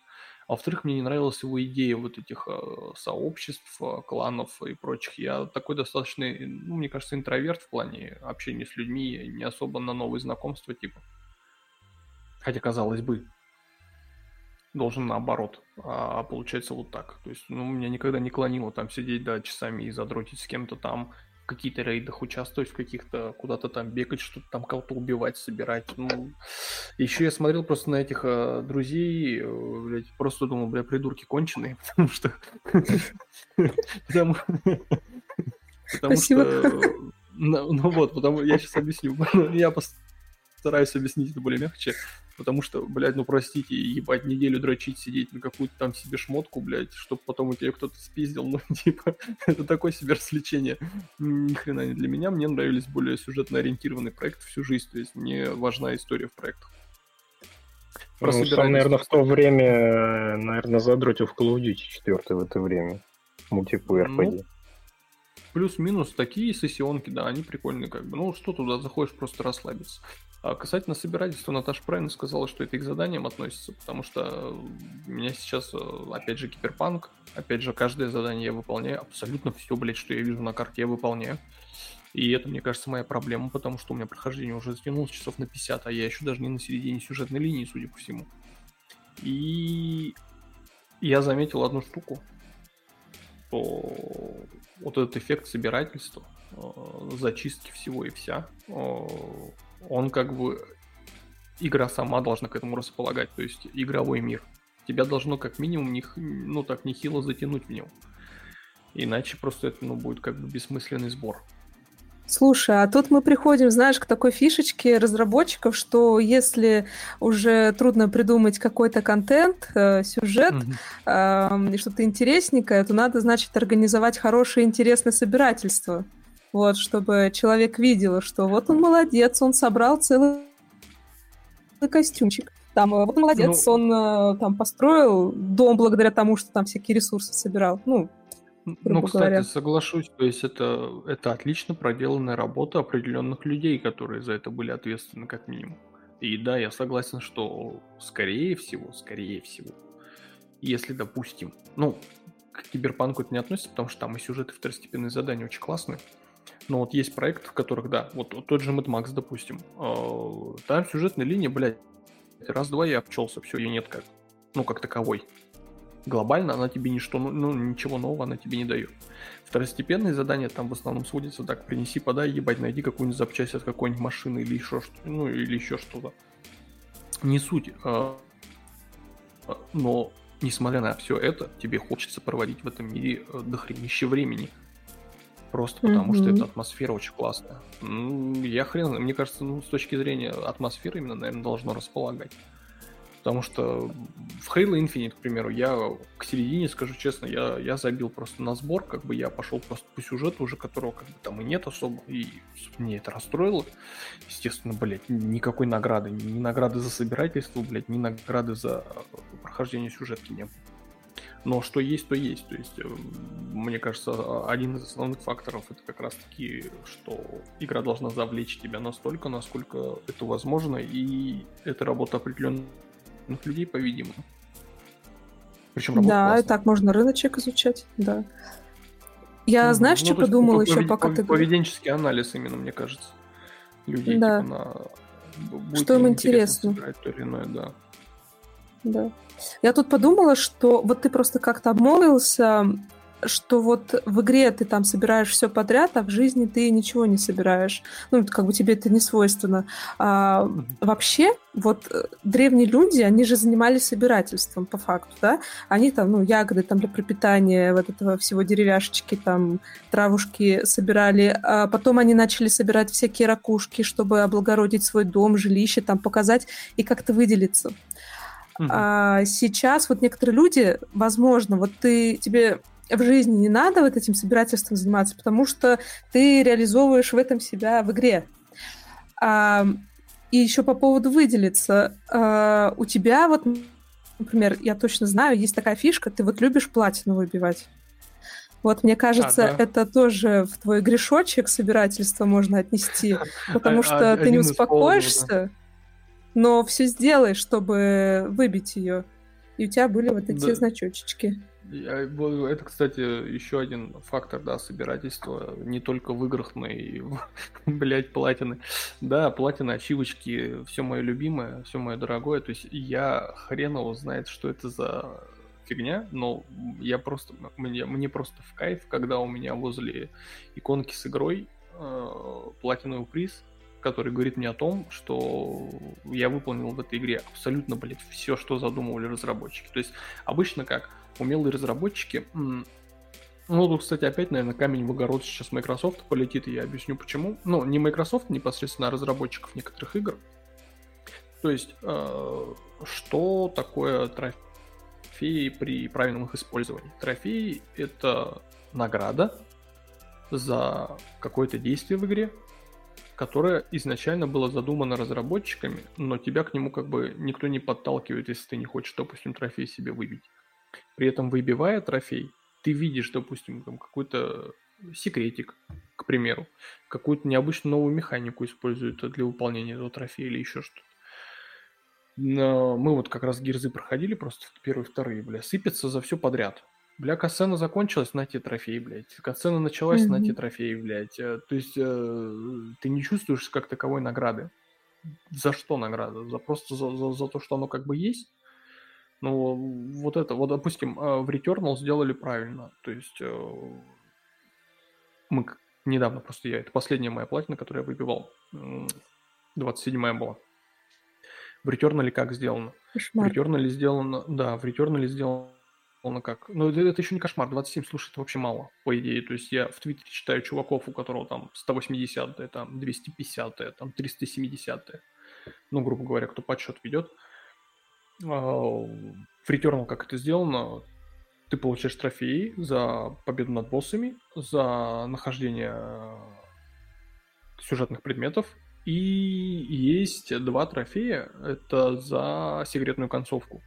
А во-вторых, мне не нравилась его идея вот этих э, сообществ, э, кланов и прочих. Я такой достаточно, э, ну, мне кажется, интроверт в плане общения с людьми, не особо на новые знакомства, типа. Хотя, казалось бы, должен наоборот. А получается вот так. То есть, ну, меня никогда не клонило там сидеть, да, часами и задротить с кем-то там, каких-то рейдах участвовать, в каких-то куда-то там бегать, что-то там кого-то убивать, собирать. Ну, еще я смотрел просто на этих э, друзей, э, блядь, просто думал, бля, придурки конченые, <laughs> потому что... <laughs> Потому что... э, Ну ну вот, потому я сейчас объясню. <laughs> Я постараюсь объяснить это более мягче. Потому что, блядь, ну простите, ебать, неделю дрочить, сидеть на какую-то там себе шмотку, блядь, чтобы потом у тебя кто-то спиздил, <laughs> ну, типа, это такое себе развлечение. Ни хрена не для меня, мне нравились более сюжетно ориентированные проекты всю жизнь, то есть мне важна история в проектах. Про Ну, сам, наверное, в то время, э, наверное, задротил в Call of Duty 4 в это время. Мультиплеер Ну. Плюс-минус такие сессионки, да, они прикольные, как бы. Ну, что туда заходишь, просто расслабиться. А касательно собирательства, Наташа правильно сказала, что это и к заданиям относится, потому что у меня сейчас, э, опять же, киберпанк, опять же, каждое задание я выполняю, абсолютно все, блядь, что я вижу на карте, я выполняю. И это, мне кажется, моя проблема, потому что у меня прохождение уже затянулось часов на 50, а я еще даже не на середине сюжетной линии, судя по всему. И я заметил одну штуку, что вот этот эффект собирательства, э, зачистки всего и вся, э, он как бы игра сама должна к этому располагать, то есть игровой мир. Тебя должно как минимум, не, ну так, нехило затянуть в него. Иначе просто это ну, будет как бы бессмысленный сбор. Слушай, а тут мы приходим, знаешь, к такой фишечке разработчиков, что если уже трудно придумать какой-то контент, э, сюжет, mm-hmm. э, что-то интересненькое, то надо, значит, организовать хорошее интересное собирательство. Вот, чтобы человек видел, что вот он молодец, он собрал целый костюмчик. Там, э, вот он молодец, ну... он э, там построил дом благодаря тому, что там всякие ресурсы собирал. Ну, ну, кстати, говоря. соглашусь, то есть это, это отлично проделанная работа определенных людей, которые за это были ответственны как минимум. И да, я согласен, что скорее всего, скорее всего, если, допустим, ну, к киберпанку это не относится, потому что там и сюжеты второстепенные задания очень классные. Но вот есть проекты, в которых, да, вот тот же Mad Max, допустим, э, там сюжетная линия, блядь, раз-два я обчелся, все, ее нет как, ну, как таковой глобально она тебе ничто, ну, ну, ничего нового она тебе не дает. Второстепенные задания там в основном сводятся так, принеси, подай, ебать, найди какую-нибудь запчасть от какой-нибудь машины или еще что ну, или еще что-то. Не суть. А, но, несмотря на все это, тебе хочется проводить в этом мире э, дохренище времени. Просто потому, mm-hmm. что эта атмосфера очень классная. Я хрен, мне кажется, ну, с точки зрения атмосферы именно, наверное, должно располагать. Потому что в Halo Infinite, к примеру, я к середине, скажу честно, я, я забил просто на сбор, как бы я пошел просто по сюжету уже, которого как бы там и нет особо, и мне это расстроило. Естественно, блядь, никакой награды, ни награды за собирательство, блядь, ни награды за прохождение сюжетки не было. Но что есть, то есть. То есть, э, мне кажется, один из основных факторов это как раз-таки, что игра должна завлечь тебя настолько, насколько это возможно, и это работа определенных людей, по-видимому. Причем Да, классно. и так можно рыночек изучать, да. Я, ну, знаешь, ну, что подумала еще, повед... пока ты... Поведенческий анализ именно, мне кажется. Людей, да. типа, на... что им интересно. интересно. То или иное, да. Да. Я тут подумала, что вот ты просто как-то обмолвился что вот в игре ты там собираешь все подряд, а в жизни ты ничего не собираешь. Ну, как бы тебе это не свойственно. А, вообще, вот э, древние люди, они же занимались собирательством по факту, да? Они там, ну, ягоды там для пропитания вот этого всего деревяшечки, там, травушки собирали. А потом они начали собирать всякие ракушки, чтобы облагородить свой дом, жилище, там, показать и как-то выделиться. А сейчас вот некоторые люди, возможно, вот ты тебе в жизни не надо вот этим собирательством заниматься, потому что ты реализовываешь в этом себя в игре. А, и еще по поводу выделиться. А, у тебя вот, например, я точно знаю, есть такая фишка, ты вот любишь платину выбивать. Вот, мне кажется, а, да. это тоже в твой грешочек собирательства можно отнести, <laughs> потому а, что ты не успокоишься, но все сделаешь, чтобы выбить ее. И у тебя были вот эти значочечки. Это, кстати, еще один фактор, да, собирательства. Не только в играх, но и, <laughs> блядь, платины. Да, платины, ачивочки, все мое любимое, все мое дорогое. То есть я хреново знает, что это за фигня, но я просто, мне, мне просто в кайф, когда у меня возле иконки с игрой э, платиновый приз, который говорит мне о том, что я выполнил в этой игре абсолютно, блядь, все, что задумывали разработчики. То есть обычно как? умелые разработчики. Ну, тут, кстати, опять, наверное, камень в огород сейчас Microsoft полетит, и я объясню почему. Ну, не Microsoft непосредственно, а разработчиков некоторых игр. То есть, э, что такое трофеи при правильном их использовании? Трофеи — это награда за какое-то действие в игре, которое изначально было задумано разработчиками, но тебя к нему как бы никто не подталкивает, если ты не хочешь, допустим, трофей себе выбить. При этом выбивая трофей, ты видишь, допустим, там какой-то секретик, к примеру, какую-то необычную новую механику используют для выполнения этого трофея или еще что-то. Но мы вот как раз гирзы проходили просто первые, вторые, бля, сыпятся за все подряд. Бля, касцена закончилась, на те трофеи, блядь. Касцена началась, mm-hmm. на те трофеи, блядь. Э, то есть э, ты не чувствуешь как таковой награды. За что награда? За просто за, за, за то, что оно как бы есть? Ну, вот это, вот, допустим, э, в Returnal сделали правильно. То есть э, мы недавно просто я, это последняя моя платина, которую я выбивал. 27-я была. В Returnal как сделано? Кошмар. В Returnal сделано, да, в Returnal сделано как. Ну, это, это еще не кошмар, 27, слушай, это вообще мало, по идее. То есть я в Твиттере читаю чуваков, у которого там 180 там 250 там 370 ну, грубо говоря, кто подсчет ведет. А, в Returnal как это сделано? Ты получаешь трофеи за победу над боссами, за нахождение сюжетных предметов, и есть два трофея. Это за секретную концовку.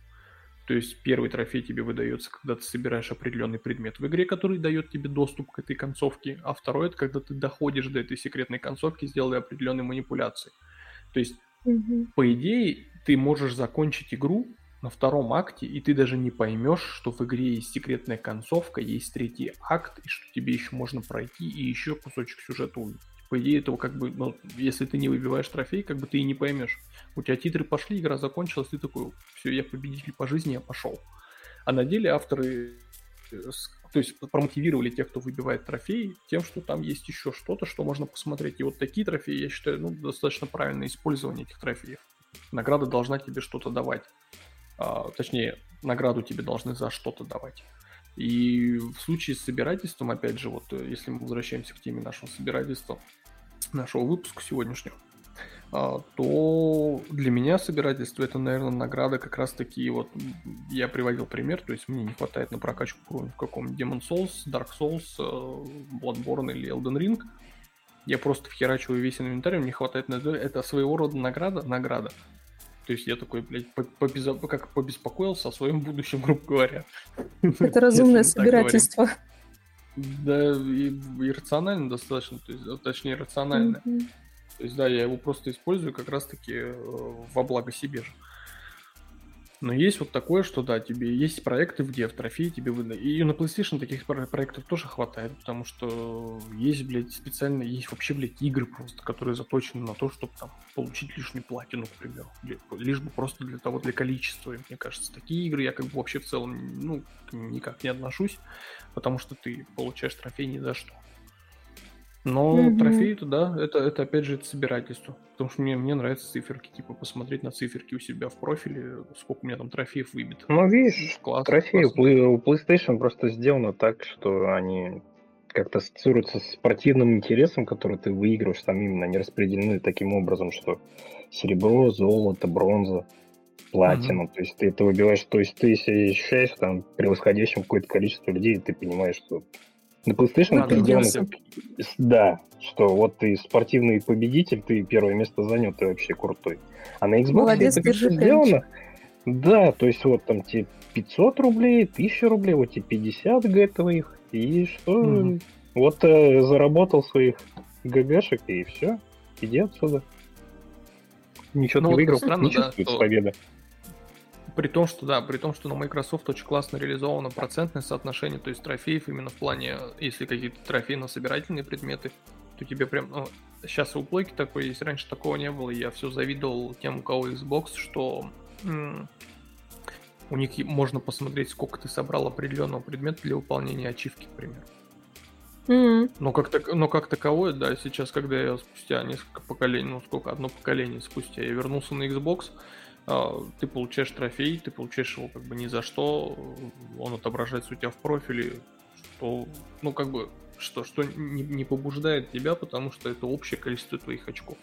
То есть первый трофей тебе выдается, когда ты собираешь определенный предмет в игре, который дает тебе доступ к этой концовке, а второй это когда ты доходишь до этой секретной концовки, сделая определенные манипуляции. То есть, угу. по идее, ты можешь закончить игру на втором акте, и ты даже не поймешь, что в игре есть секретная концовка, есть третий акт, и что тебе еще можно пройти и еще кусочек сюжета увидеть по идее, этого как бы, ну, если ты не выбиваешь трофей, как бы ты и не поймешь. У тебя титры пошли, игра закончилась, ты такой, все, я победитель по жизни, я пошел. А на деле авторы, э, то есть промотивировали тех, кто выбивает трофеи, тем, что там есть еще что-то, что можно посмотреть. И вот такие трофеи, я считаю, ну, достаточно правильное использование этих трофеев. Награда должна тебе что-то давать. А, точнее, награду тебе должны за что-то давать. И в случае с собирательством, опять же, вот э, если мы возвращаемся к теме нашего собирательства, нашего выпуска сегодняшнего, а, то для меня собирательство это, наверное, награда как раз таки вот я приводил пример, то есть мне не хватает на прокачку уровня в каком Demon Souls, Dark Souls, э, Bloodborne или Elden Ring. Я просто вхерачиваю весь инвентарь, мне хватает на это. Своего рода награда, награда. То есть я такой, блядь, как побеспокоился о своем будущем, <laughs> грубо говоря. Это разумное собирательство. Да, и, и рационально достаточно, то есть, точнее, рационально. Mm-hmm. То есть, да, я его просто использую как раз-таки э, во благо себе же. Но есть вот такое, что да, тебе есть проекты, где в трофеи тебе выдают. И на PlayStation таких проектов тоже хватает, потому что есть, блядь, специально, есть вообще, блядь, игры просто, которые заточены на то, чтобы там получить лишнюю платину, к примеру. Лишь бы просто для того, для количества. И мне кажется, такие игры я как бы вообще в целом, ну, никак не отношусь, потому что ты получаешь трофей ни за что. Но mm-hmm. трофей это да, это, это опять же это собирательство. Потому что мне, мне нравятся циферки, типа посмотреть на циферки у себя в профиле, сколько у меня там трофеев выбито. Ну, видишь, класс, трофеи у PlayStation просто сделано так, что они как-то ассоциируются с спортивным интересом, который ты выигрываешь, там именно они распределены таким образом, что серебро, золото, бронза, платина. Mm-hmm. То есть ты это выбиваешь, то есть ты себя ощущаешь там превосходящим какое-то количество людей, и ты понимаешь, что на PlayStation это сделано Да, что вот ты спортивный победитель, ты первое место занял, ты вообще крутой. А на Xbox Молодец, это все сделано. Да, то есть вот там тебе 500 рублей, 1000 рублей, вот тебе 50 готовых, и что? Mm-hmm. Вот э, заработал своих ГГшек, и все, иди отсюда. Ничего ну, не вот выиграл, странно, не да, что... победа. При том, что да, при том, что на Microsoft очень классно реализовано процентное соотношение, то есть трофеев именно в плане, если какие-то трофеи на собирательные предметы, то тебе прям, ну, сейчас у плойки такой есть, раньше такого не было, я все завидовал тем, у кого Xbox, что м- у них можно посмотреть, сколько ты собрал определенного предмета для выполнения ачивки, к примеру. Mm-hmm. Но, как так, но как таковое, да, сейчас, когда я спустя несколько поколений, ну сколько, одно поколение спустя, я вернулся на Xbox, ты получаешь трофей, ты получаешь его как бы ни за что, он отображается у тебя в профиле, что, ну как бы, что, что не, не побуждает тебя, потому что это общее количество твоих очков.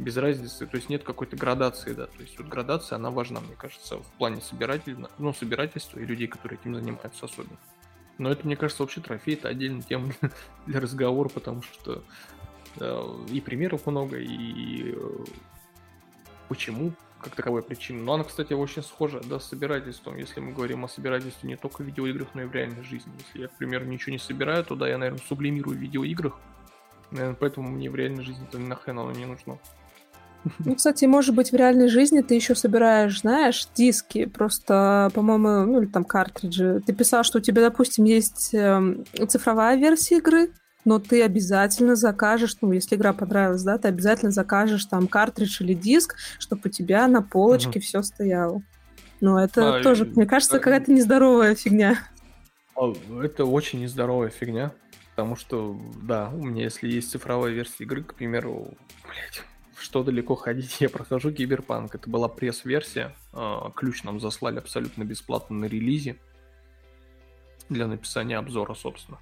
Без разницы, то есть нет какой-то градации, да, то есть вот градация, она важна, мне кажется, в плане собирателя, ну, собирательства и людей, которые этим занимаются особенно. Но это, мне кажется, вообще трофей, это отдельная тема <laughs> для разговора, потому что э, и примеров много, и э, почему как таковой причины. Но она, кстати, очень схожа да, с собирательством, если мы говорим о собирательстве не только в видеоиграх, но и в реальной жизни. Если я, к примеру, ничего не собираю, то да, я, наверное, сублимирую в видеоиграх. Наверное, поэтому мне в реальной жизни это нахрен оно не нужно. Ну, кстати, может быть, в реальной жизни ты еще собираешь, знаешь, диски, просто, по-моему, ну, или там картриджи. Ты писал, что у тебя, допустим, есть э, цифровая версия игры, но ты обязательно закажешь, ну, если игра понравилась, да, ты обязательно закажешь там картридж или диск, чтобы у тебя на полочке угу. все стояло. Но это а, тоже, и, мне кажется, какая-то нездоровая фигня. А, это очень нездоровая фигня, потому что, да, у меня, если есть цифровая версия игры, к примеру, блядь, что далеко ходить, <laughs> я прохожу Киберпанк. Это была пресс-версия. А, ключ нам заслали абсолютно бесплатно на релизе для написания обзора, собственно.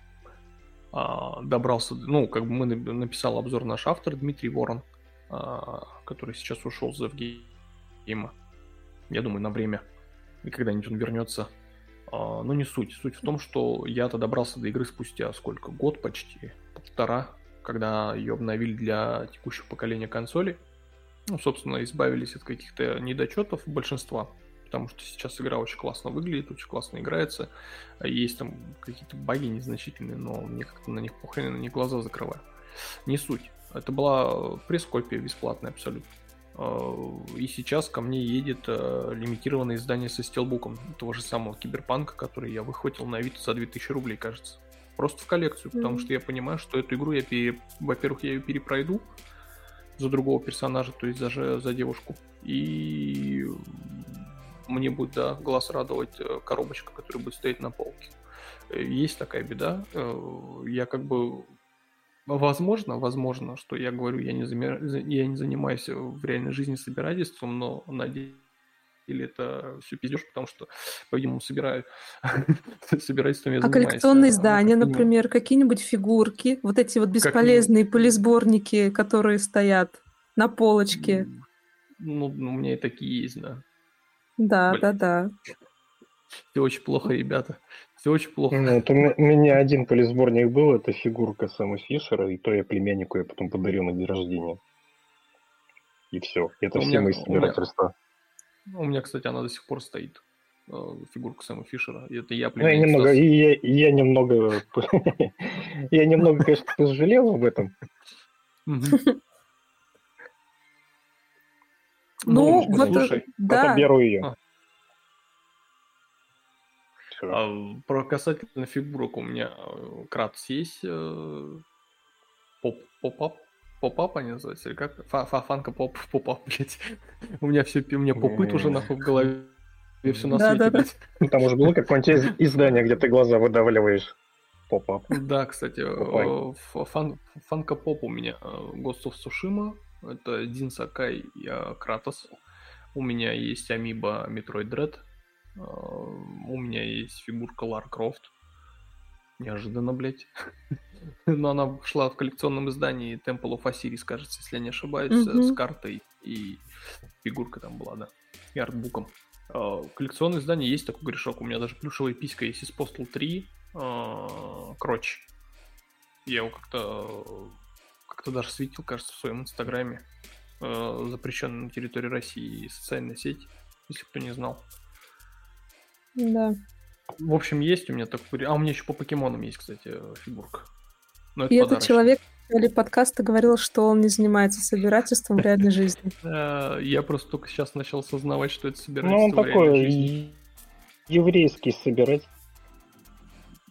А, добрался, ну, как бы мы написал обзор наш автор Дмитрий Ворон, а, который сейчас ушел за Евгейма. Я думаю, на время. И когда-нибудь он вернется. Но не суть. Суть в том, что я-то добрался до игры спустя сколько? Год почти, полтора, когда ее обновили для текущего поколения консолей. Ну, собственно, избавились от каких-то недочетов большинства, потому что сейчас игра очень классно выглядит, очень классно играется. Есть там какие-то баги незначительные, но мне как-то на них похрен, на них глаза закрываю. Не суть. Это была пресс-копия бесплатная абсолютно. А, и сейчас ко мне едет э, лимитированное издание со стилбуком того же самого Киберпанка, который я выхватил на вид за 2000 рублей, кажется просто в коллекцию, mm-hmm. потому что я понимаю, что эту игру я, пере... во-первых, я ее перепройду за другого персонажа, то есть за, за девушку, и мне будет, да, глаз радовать э, коробочка, которая будет стоять на полке. Э, есть такая беда. Э, я как бы Возможно, возможно, что я говорю, я не, зами... я не занимаюсь в реальной жизни собирательством, но надеюсь, или это все пиздешь, потому что, по-видимому, собираю, <laughs> собирательством я А коллекционные издания, например, какие-нибудь фигурки, вот эти вот бесполезные полисборники, которые стоят на полочке. Ну, ну, у меня и такие есть, да. Да, Блин. да, да. Все очень плохо, ребята. Все очень плохо. Ну, это у меня один полисборник был, это фигурка Сэма Фишера, и то я племяннику я потом подарил на день рождения. И все. Это у все меня, мои собирательства. У меня, кстати, она до сих пор стоит. Э, фигурка Сэма Фишера. И это я ну, я немного, я, я немного, <laughs> я немного, конечно, пожалел об этом. <laughs> Ну, вот, слушай, да. беру ее. А, про касательно фигурок у меня э, Кратос есть э, pop-up, pop-up они называются, или как? Funko Pop, <laughs> pop-up, блядь. У меня все, у меня pop-up уже нахуй в голове. И все на свете, блядь. Ну, там уже было какое-нибудь издание, где ты глаза выдавливаешь. Pop-up. Да, кстати, фан, Funko Pop у меня. Э, Ghost of Tsushima, это Дзин Сакай и э, Кратос. У меня есть Amiibo Metroid Dread. Э, у меня есть фигурка Лары Крофт. Неожиданно, блядь. <laughs> Но она шла в коллекционном издании Temple of Osiris, кажется, если я не ошибаюсь, mm-hmm. с картой и фигурка там была, да, и артбуком. А, коллекционное издание есть такой грешок. У меня даже плюшевая писька есть из Postal 3. А, Кроч. Я его как-то как-то даже светил, кажется, в своем инстаграме. А, Запрещенная на территории России социальная сеть, если кто не знал. Да. В общем, есть у меня такой... А у меня еще по покемонам есть, кстати, фигурка. Но это И этот человек начале подкаста говорил, что он не занимается собирательством в реальной жизни. <laughs> Э, я просто только сейчас начал осознавать, что это собирательство Ну, он такой еврейский собиратель.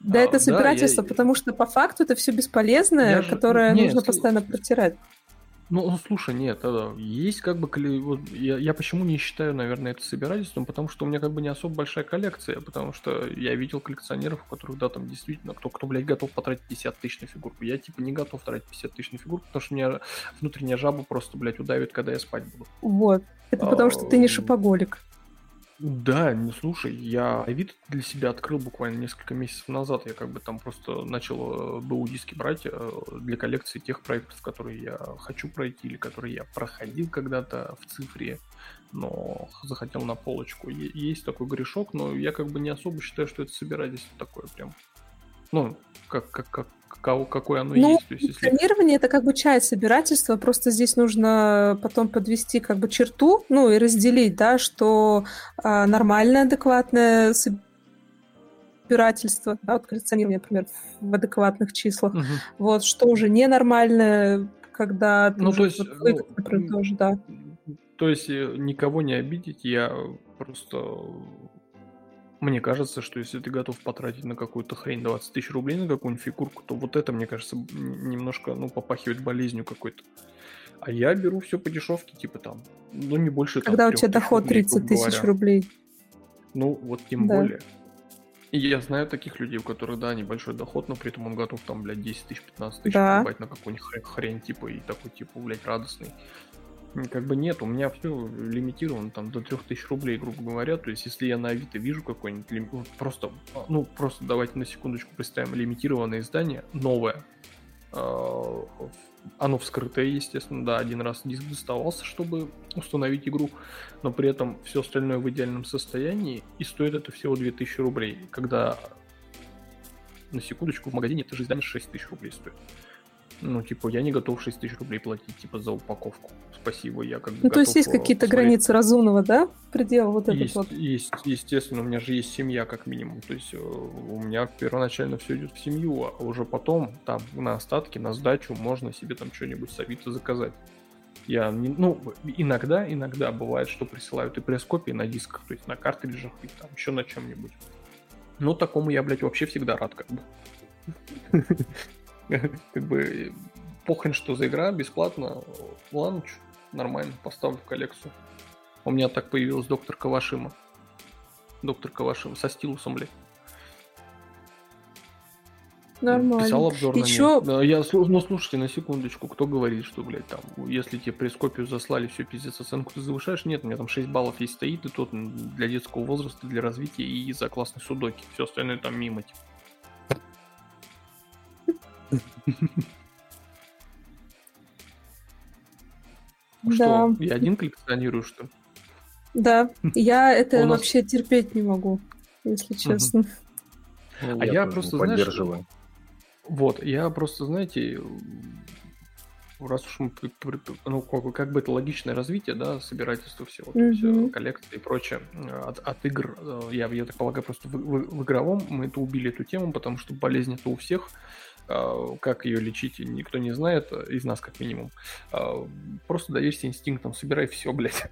Да, а, это собирательство, да, я... потому что по факту это все бесполезное, я которое же... нужно Нет, постоянно протирать. Ну, ну, слушай, нет, это есть как бы... Вот, я, я почему не считаю, наверное, это собирательством? Потому что у меня как бы не особо большая коллекция, потому что я видел коллекционеров, у которых, да, там действительно, кто, кто, блядь, готов потратить 50 тысяч на фигурку. Я, типа, не готов тратить 50 тысяч на фигурку, потому что меня внутренняя жаба просто, блядь, удавит, когда я спать буду. Вот. Это потому что ты не шопоголик. Да, не слушай, я Авито для себя открыл буквально несколько месяцев назад. Я как бы там просто начал э, БУ диски брать э, для коллекции тех проектов, которые я хочу пройти или которые я проходил когда-то в цифре, но захотел на полочку. Есть такой грешок, но я как бы не особо считаю, что это собирательство такое прям. Ну, как, как, как, какое оно ну, есть. То есть если... это как бы часть собирательства, просто здесь нужно потом подвести как бы черту, ну и разделить, да, что а, нормальное, адекватное собирательство, да, вот коллекционирование, например, в адекватных числах, угу. вот, что уже ненормальное, когда ну, то есть, вот, ну, например, тоже, да. То есть э, никого не обидеть, я просто мне кажется, что если ты готов потратить на какую-то хрень 20 тысяч рублей на какую-нибудь фигурку, то вот это, мне кажется, немножко, ну, попахивает болезнью какой-то. А я беру все по дешевке, типа там, ну, не больше Когда там, у тебя доход рублей, 30 тысяч рублей. Ну, вот тем да. более. И я знаю таких людей, у которых, да, небольшой доход, но при этом он готов там, блядь, 10 тысяч, 15 тысяч да. покупать на какую-нибудь хрень, хрень, типа, и такой, типа, блядь, радостный. Как бы нет, у меня все лимитировано там до 3000 рублей, грубо говоря. То есть, если я на Авито вижу какой-нибудь лим... просто, ну, просто давайте на секундочку представим лимитированное издание, новое. А, оно вскрытое, естественно, да, один раз диск доставался, чтобы установить игру, но при этом все остальное в идеальном состоянии, и стоит это всего 2000 рублей, когда на секундочку в магазине это же издание 6000 рублей стоит. Ну, типа, я не готов 6 тысяч рублей платить, типа, за упаковку. Спасибо, я как бы Ну, то есть есть какие-то границы разумного, да? Предел вот есть, этот вот. Есть, естественно, у меня же есть семья, как минимум. То есть э, у меня первоначально все идет в семью, а уже потом там на остатки, на сдачу можно себе там что-нибудь с Авито заказать. Я не, ну, иногда, иногда бывает, что присылают и пресс-копии на дисках, то есть на картриджах и там еще на чем-нибудь. Ну, такому я, блядь, вообще всегда рад, как бы. <laughs> <laughs> Как бы похрен, что за игра, бесплатно, ланч, нормально, поставлю в коллекцию. У меня так появилась доктор Кавашима. Доктор Кавашима со стилусом, блядь. Нормально. Писал обзор Еще... на нее. Я, ну, слушайте, на секундочку, кто говорит, что, блядь, там, если тебе пресс-копию заслали, все, пиздец, оценку ты завышаешь? Нет, у меня там 6 баллов есть стоит, и тот для детского возраста, для развития и за классной судоки. Все остальное там мимо, типа. Что, я один коллекционирую, что Да, я это вообще терпеть не могу, если честно. Ну, а я просто, знаешь... Вот, я просто, знаете, раз уж мы, ну, как, как бы это логичное развитие, да, собирательство всего, то есть mm-hmm. коллекции и прочее, от, от игр, э, я, я так полагаю, просто в, в, в игровом мы это убили эту тему, потому что болезнь это у всех, а, как ее лечить, никто не знает, из нас как минимум. А, просто доверься инстинктам, собирай все, блядь.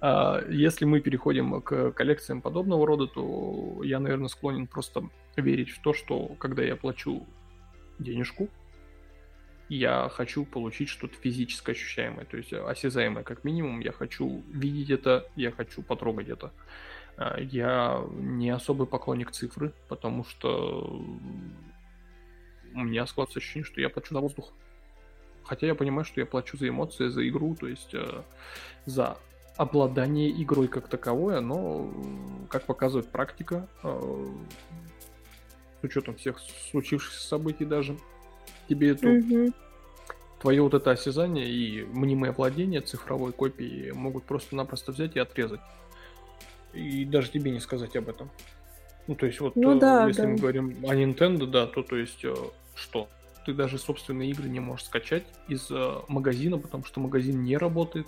А, если мы переходим к коллекциям подобного рода, то я, наверное, склонен просто верить в то, что когда я плачу денежку, я хочу получить что-то физическое ощущаемое, то есть осязаемое как минимум. Я хочу видеть это, я хочу потрогать это. Я не особый поклонник цифры, потому что у меня складывается ощущение, что я плачу за воздух. Хотя я понимаю, что я плачу за эмоции, за игру, то есть э, за обладание игрой как таковое, но, как показывает практика, э, с учетом всех случившихся событий даже, тебе mm-hmm. твое вот это осязание и мнимое владение цифровой копией могут просто-напросто взять и отрезать. И даже тебе не сказать об этом. Ну, то есть, вот, ну, да, если да. мы говорим о Nintendo, да, то, то есть, э, что? Ты даже собственные игры не можешь скачать из э, магазина, потому что магазин не работает.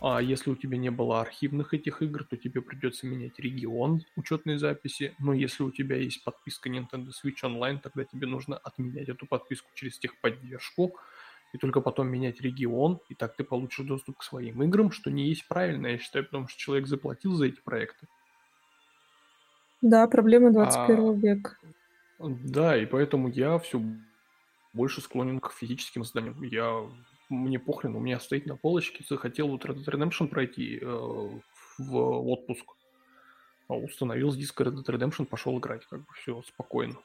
А если у тебя не было архивных этих игр, то тебе придется менять регион учетной записи. Но если у тебя есть подписка Nintendo Switch Online, тогда тебе нужно отменять эту подписку через техподдержку и только потом менять регион, и так ты получишь доступ к своим играм, что не есть правильно, я считаю, потому что человек заплатил за эти проекты. Да, проблема 21 а, века. Да, и поэтому я все больше склонен к физическим изданиям. Я мне похрен, у меня стоит на полочке, захотел вот Red Dead Redemption пройти э, в отпуск. А установил с диска Red Dead Redemption, пошел играть, как бы все спокойно.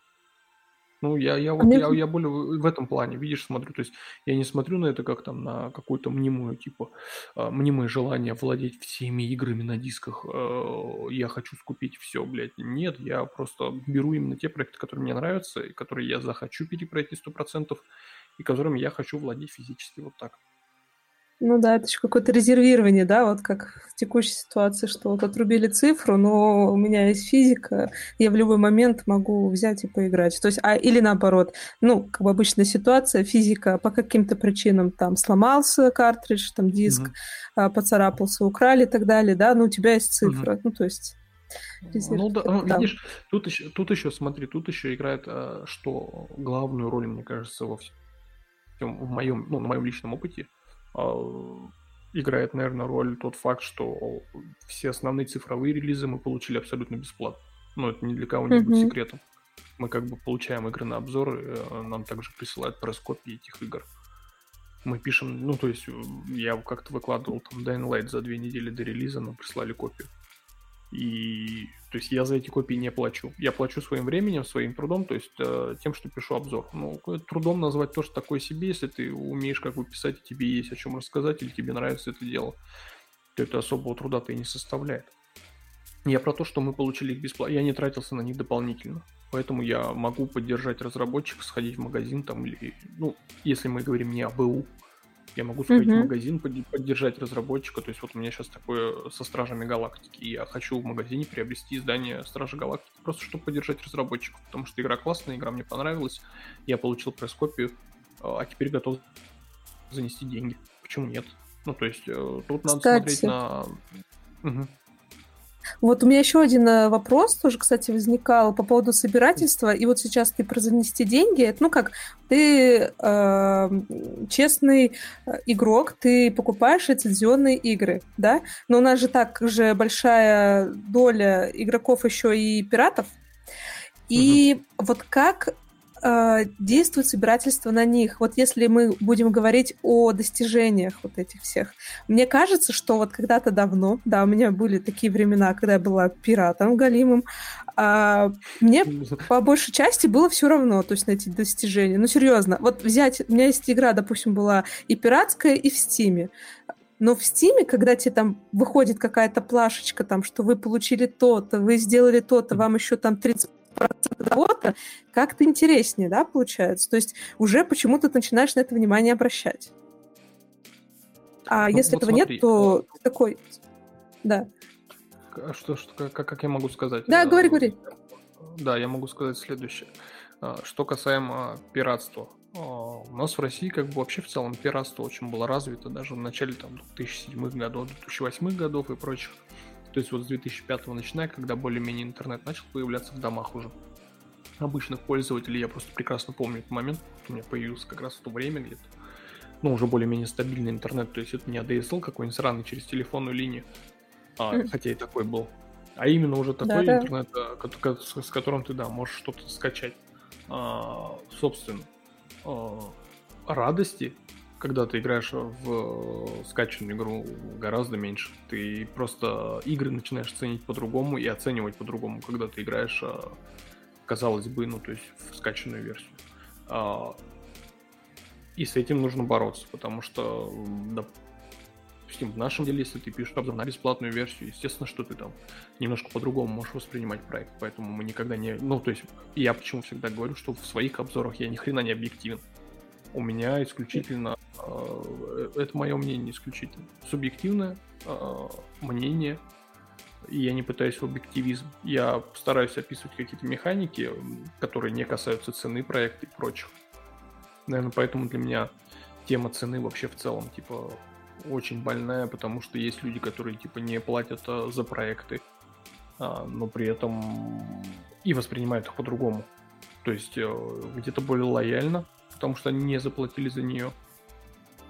Ну, я, я, вот, я, я более в этом плане, видишь, смотрю. То есть я не смотрю на это как там на какую-то мнимую, типа, э, мнимое желание владеть всеми играми на дисках. Э, я хочу скупить все, блядь. Нет, я просто беру именно те проекты, которые мне нравятся, и которые я захочу перепройти 100%, и которыми я хочу владеть физически вот так. Ну да, это еще какое-то резервирование, да, вот как в текущей ситуации, что вот отрубили цифру, но у меня есть физика, я в любой момент могу взять и поиграть. То есть, а или наоборот, ну, как бы обычная ситуация, физика по каким-то причинам там сломался картридж, там диск mm-hmm. поцарапался, украли и так далее, да, но у тебя есть цифра, mm-hmm. ну, то есть... Резерв, ну да, ну, видишь, тут еще, тут еще, смотри, тут еще играет, а, что главную роль, мне кажется, во всем, в моем, ну, на моем личном опыте, играет, наверное, роль тот факт, что все основные цифровые релизы мы получили абсолютно бесплатно. Ну, это ни для кого не mm-hmm. будет секретом. Мы как бы получаем игры на обзоры, э, нам также присылают пресс-копии этих игр. Мы пишем, ну, то есть я как-то выкладывал там Dying Light за две недели до релиза, нам прислали копию. И то есть я за эти копии не плачу. Я плачу своим временем, своим трудом, то есть э, тем, что пишу обзор. Ну, трудом назвать тоже такое себе, если ты умеешь как бы писать, и тебе есть о чем рассказать, или тебе нравится это дело, то это особого труда-то и не составляет. Я про то, что мы получили их бесплатно. Я не тратился на них дополнительно. Поэтому я могу поддержать разработчика, сходить в магазин там или, ну, если мы говорим не о БУ, я могу сходить uh-huh. в магазин, поддержать разработчика. То есть вот у меня сейчас такое со Стражами Галактики. Я хочу в магазине приобрести издание Стражи Галактики, просто чтобы поддержать разработчиков. Потому что игра классная, игра мне понравилась. Я получил пресс-копию, а, а теперь готов занести деньги. Почему нет? Ну, то есть э, тут надо Кстати. смотреть на... Угу. Вот у меня еще один э, вопрос тоже, кстати, возникал по поводу собирательства. И вот сейчас ты про занести деньги. Это, ну как, ты э, честный игрок, ты покупаешь лицензионные игры, да? Но у нас же так же большая доля игроков еще и пиратов. И угу. вот как э, действует собирательство на них. Вот если мы будем говорить о достижениях вот этих всех. Мне кажется, что вот когда-то давно, да, у меня были такие времена, когда я была пиратом галимым, а, мне по большей части было все равно, то есть на эти достижения. Ну, серьезно, вот взять, у меня есть игра, допустим, была и пиратская, и в Стиме. Но в Стиме, когда тебе там выходит какая-то плашечка, там, что вы получили то-то, вы сделали то-то, вам еще там 30 того-то, как-то интереснее, да, получается. То есть уже почему-то ты начинаешь на это внимание обращать. А ну, если вот этого смотри, нет, то такой... Да. А что, что как, как я могу сказать? Да, говори, говори. Да, я могу сказать следующее. А, что касаемо пиратства. А, у нас в России как бы вообще в целом пиратство очень было развито, даже в начале там 2007 годов, 2008 годов и прочих. То есть вот с 2005 начиная, когда более-менее интернет начал появляться в домах уже обычных пользователей, я просто прекрасно помню этот момент, у меня появился как раз в то время где-то, ну, уже более-менее стабильный интернет, то есть это не ADSL какой-нибудь сраный через телефонную линию, а, mm. хотя и такой был, а именно уже такой Да-да. интернет, а, с которым ты, да, можешь что-то скачать. А, собственно, а, радости когда ты играешь в э, скачанную игру гораздо меньше. Ты просто игры начинаешь ценить по-другому и оценивать по-другому, когда ты играешь, э, казалось бы, ну, то есть в скачанную версию. А, и с этим нужно бороться, потому что, допустим, в нашем деле, если ты пишешь обзор на бесплатную версию, естественно, что ты там немножко по-другому можешь воспринимать проект, поэтому мы никогда не... Ну, то есть я почему всегда говорю, что в своих обзорах я ни хрена не объективен. У меня исключительно Э, это мое мнение исключительно. Субъективное э, мнение, и я не пытаюсь в объективизм. Я стараюсь описывать какие-то механики, которые не касаются цены проекта и прочих. Наверное, поэтому для меня тема цены вообще в целом, типа, очень больная, потому что есть люди, которые, типа, не платят а, за проекты, а, но при этом и воспринимают их по-другому. То есть э, где-то более лояльно, потому что они не заплатили за нее,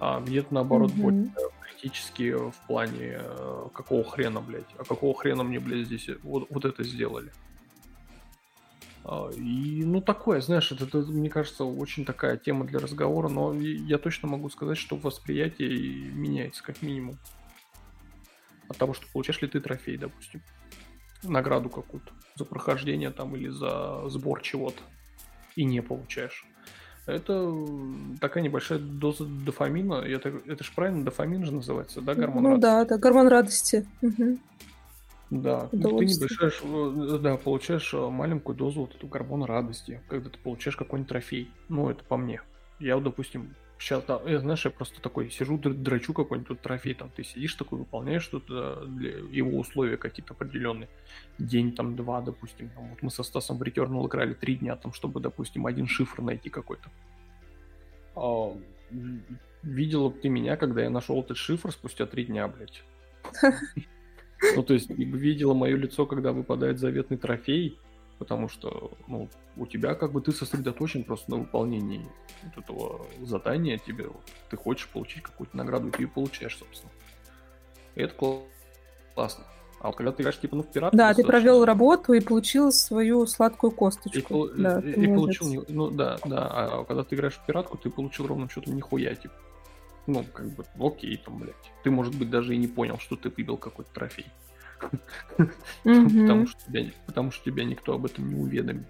а где-то наоборот mm-hmm. более критически в плане э, какого хрена, блядь, а какого хрена мне, блядь, здесь вот, вот это сделали. А, и, ну, такое, знаешь, это, это, мне кажется, очень такая тема для разговора, но я точно могу сказать, что восприятие меняется, как минимум. От того, что получаешь ли ты трофей, допустим, награду какую-то за прохождение там или за сбор чего-то, и не получаешь. Это такая небольшая доза дофамина. Это, это же правильно дофамин же называется, да, гормон ну, радости? да, да, гормон радости. Угу. Да, ты небольшая, э, да, получаешь э, маленькую дозу вот эту гормона радости, когда ты получаешь какой-нибудь трофей. Ну, это по мне. Я, допустим, сейчас, да, я, знаешь, я просто такой сижу, драчу какой-нибудь тут трофей, там, ты сидишь такой, выполняешь что-то для его условия какие-то определенные. День, там, два, допустим. Там, вот мы со Стасом в Returnal играли три дня, там, чтобы, допустим, один шифр найти какой-то. А, видела бы ты меня, когда я нашел этот шифр спустя три дня, блядь. <laughs> Ну, то есть, видела мое лицо, когда выпадает заветный трофей, потому что ну, у тебя как бы ты сосредоточен просто на выполнении вот этого задания, тебе вот, ты хочешь получить какую-то награду, и ты ее получаешь, собственно. И это классно. А вот когда ты играешь типа ну в пират, Да, ты провел работу и получил свою сладкую косточку. И, да, и, и получил, ну да, да. А когда ты играешь в пиратку, ты получил ровно что-то нихуя, типа. Ну, как бы, окей, там, блядь. Ты, может быть, даже и не понял, что ты выбил какой-то трофей. <laughs> потому, что тебя, потому что тебя никто об этом не уведомит.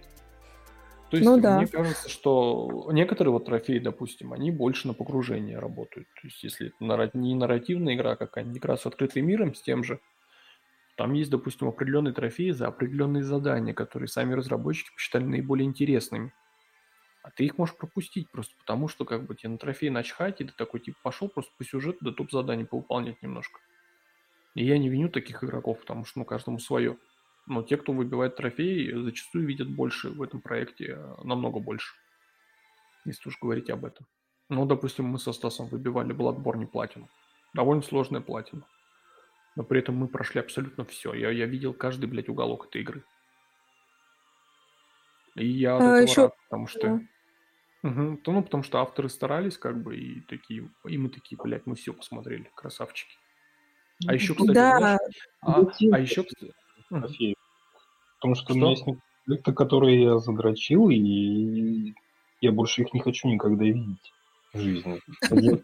То есть, ну, да. мне кажется, что некоторые вот трофеи, допустим, они больше на погружение работают. То есть, если это не нарративная игра какая-нибудь, игра с открытым миром, с тем же, там есть, допустим, определенные трофеи за определенные задания, которые сами разработчики посчитали наиболее интересными. А ты их можешь пропустить просто потому, что как бы тебе на трофей начхать, и ты такой типа пошел просто по сюжету да топ-заданий повыполнять немножко. И я не виню таких игроков, потому что ну каждому свое. Но те, кто выбивает трофеи, зачастую видят больше в этом проекте, э, намного больше. Если уж говорить об этом. Ну, допустим, мы со Стасом выбивали Bloodborne платину. Довольно сложная платина. Но при этом мы прошли абсолютно все. Я, я видел каждый, блядь, уголок этой игры. И я а, еще... рад, потому что... Угу, то, ну, потому что авторы старались, как бы, и такие, и мы такие, блядь, мы все посмотрели, красавчики. А еще, кстати, да. знаешь, а, а еще, кстати, Трофеев. Потому что, что? у меня есть проекты, которые я задрочил, и я больше их не хочу никогда видеть в жизни. <laughs>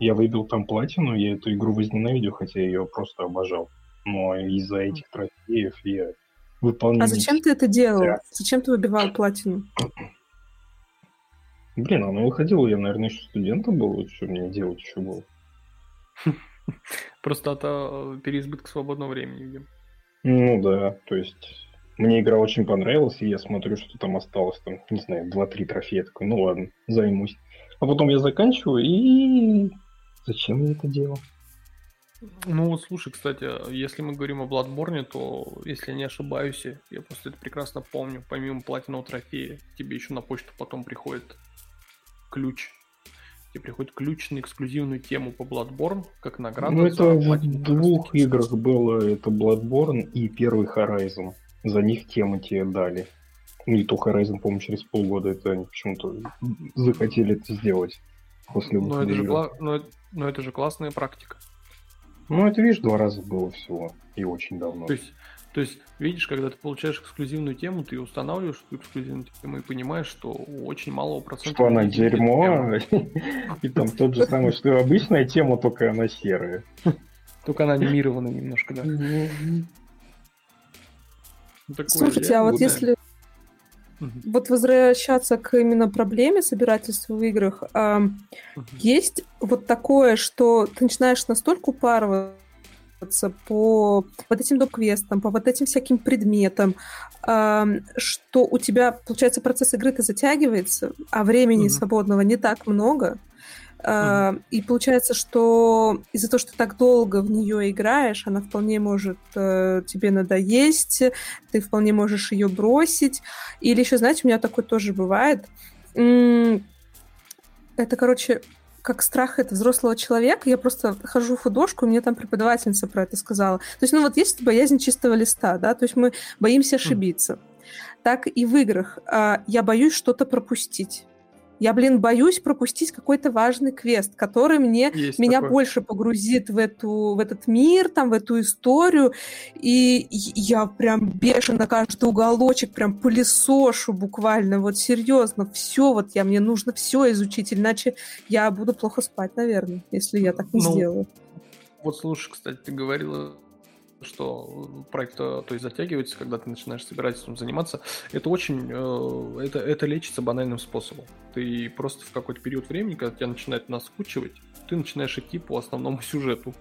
Я выбил там платину, я эту игру возненавидел, хотя я ее просто обожал. Но из-за этих трофеев я выполнял... А зачем ты это делал? Зачем ты выбивал платину? Блин, оно выходило, я, наверное, еще студентом был, что мне делать еще было. <laughs> <laughs> Просто это переизбыток свободного времени. Ну да, то есть мне игра очень понравилась, и я смотрю, что там осталось, там, не знаю, 2-3 трофея. Такой, ну ладно, займусь. А потом я заканчиваю, и зачем я это делал? Ну вот слушай, кстати, если мы говорим о Bloodborne, то, если я не ошибаюсь, я просто это прекрасно помню, помимо платинового трофея, тебе еще на почту потом приходит ключ тебе приходит ключ на эксклюзивную тему по Bloodborne, как награда. Ну, это в двух играх было, это Bloodborne и первый Horizon. За них темы тебе дали. Ну, и то Horizon, по-моему, через полгода это они почему-то захотели это сделать. После но это, же кла... но, это... но это же классная практика. Ну, это, видишь, два раза было всего. И очень давно. То есть, то есть, видишь, когда ты получаешь эксклюзивную тему, ты устанавливаешь эту эксклюзивную тему и понимаешь, что у очень малого процента... Что она дерьмо, <laughs> и там тот же самый, что обычная тема, только она серая. Только она анимирована немножко, да. Слушайте, а вот если вот возвращаться к именно проблеме собирательства в играх, есть вот такое, что ты начинаешь настолько упарываться по вот этим доп-квестам, по вот этим всяким предметам, что у тебя, получается, процесс игры-то затягивается, а времени mm-hmm. свободного не так много. Mm-hmm. И получается, что из-за того, что так долго в нее играешь, она вполне может э, тебе надоесть, ты вполне можешь ее бросить. Или еще, знаете, у меня такое тоже бывает. Это, короче, как страх это взрослого человека. Я просто хожу в художку, и мне там преподавательница про это сказала. То есть, ну вот есть боязнь чистого листа, да, то есть мы боимся ошибиться. Mm. Так и в играх. А, я боюсь что-то пропустить. Я, блин, боюсь пропустить какой-то важный квест, который мне, меня такое. больше погрузит в, эту, в этот мир, там, в эту историю. И я прям бешено каждый уголочек прям пылесошу буквально. Вот серьезно, все вот я, мне нужно все изучить, иначе я буду плохо спать, наверное, если я так не ну, сделаю. Вот слушай, кстати, ты говорила что проект то есть затягивается, когда ты начинаешь собирательством заниматься, это очень, э, это, это лечится банальным способом. Ты просто в какой-то период времени, когда тебя начинает наскучивать, ты начинаешь идти по основному <laughs> сюжету.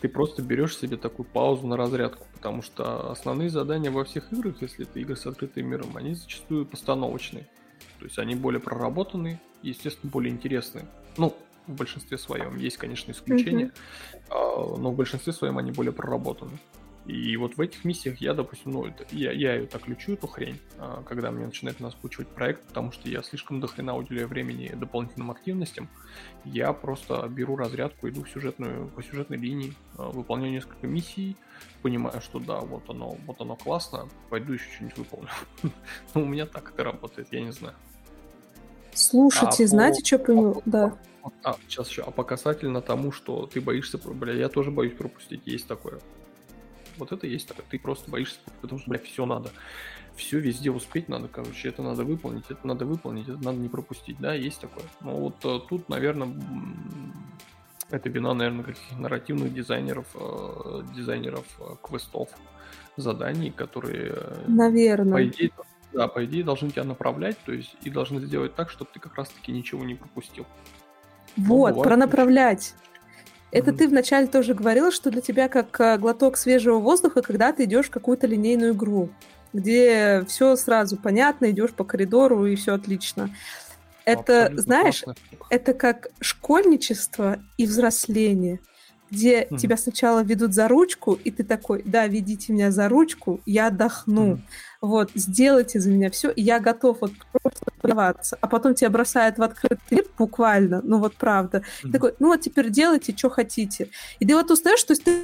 Ты просто берешь себе такую паузу на разрядку, потому что основные задания во всех играх, если это игры с открытым миром, они зачастую постановочные. То есть они более проработанные естественно, более интересные. Ну, в большинстве своем. Есть, конечно, исключения, mm-hmm. но в большинстве своем они более проработаны. И вот в этих миссиях я, допустим, ну, я, я ее так лечу, эту хрень, а, когда мне начинает наскучивать проект, потому что я слишком дохрена уделяю времени дополнительным активностям, я просто беру разрядку, иду в сюжетную, по сюжетной линии, а, выполняю несколько миссий, понимаю, что да, вот оно, вот оно классно, пойду еще что-нибудь выполню. <laughs> Ну, у меня так это работает, я не знаю. Слушайте, а знаете, по... что понял? Да. А, сейчас еще. А по касательно тому, что ты боишься, бля, я тоже боюсь пропустить. Есть такое. Вот это есть такое. Ты просто боишься, потому что, бля, все надо. Все везде успеть надо, короче. Это надо выполнить, это надо выполнить, это надо не пропустить. Да, есть такое. Но вот э, тут, наверное, Это вина, наверное, каких-то нарративных дизайнеров, э, дизайнеров э, квестов, заданий, которые, э, Наверное. по идее, да, по идее, должны тебя направлять, то есть и должны сделать так, чтобы ты как раз-таки ничего не пропустил. Вот, про направлять. Это mm-hmm. ты вначале тоже говорила, что для тебя как э, глоток свежего воздуха, когда ты идешь в какую-то линейную игру, где все сразу понятно, идешь по коридору и все отлично. Это, Абсолютно знаешь, классно. это как школьничество и взросление где mm-hmm. тебя сначала ведут за ручку, и ты такой, да, ведите меня за ручку, я отдохну. Mm-hmm. Вот, сделайте за меня все, я готов вот просто подаваться. А потом тебя бросают в открытый мир буквально, ну вот правда. Mm-hmm. такой, ну вот теперь делайте, что хотите. И ты вот устаешь, что ты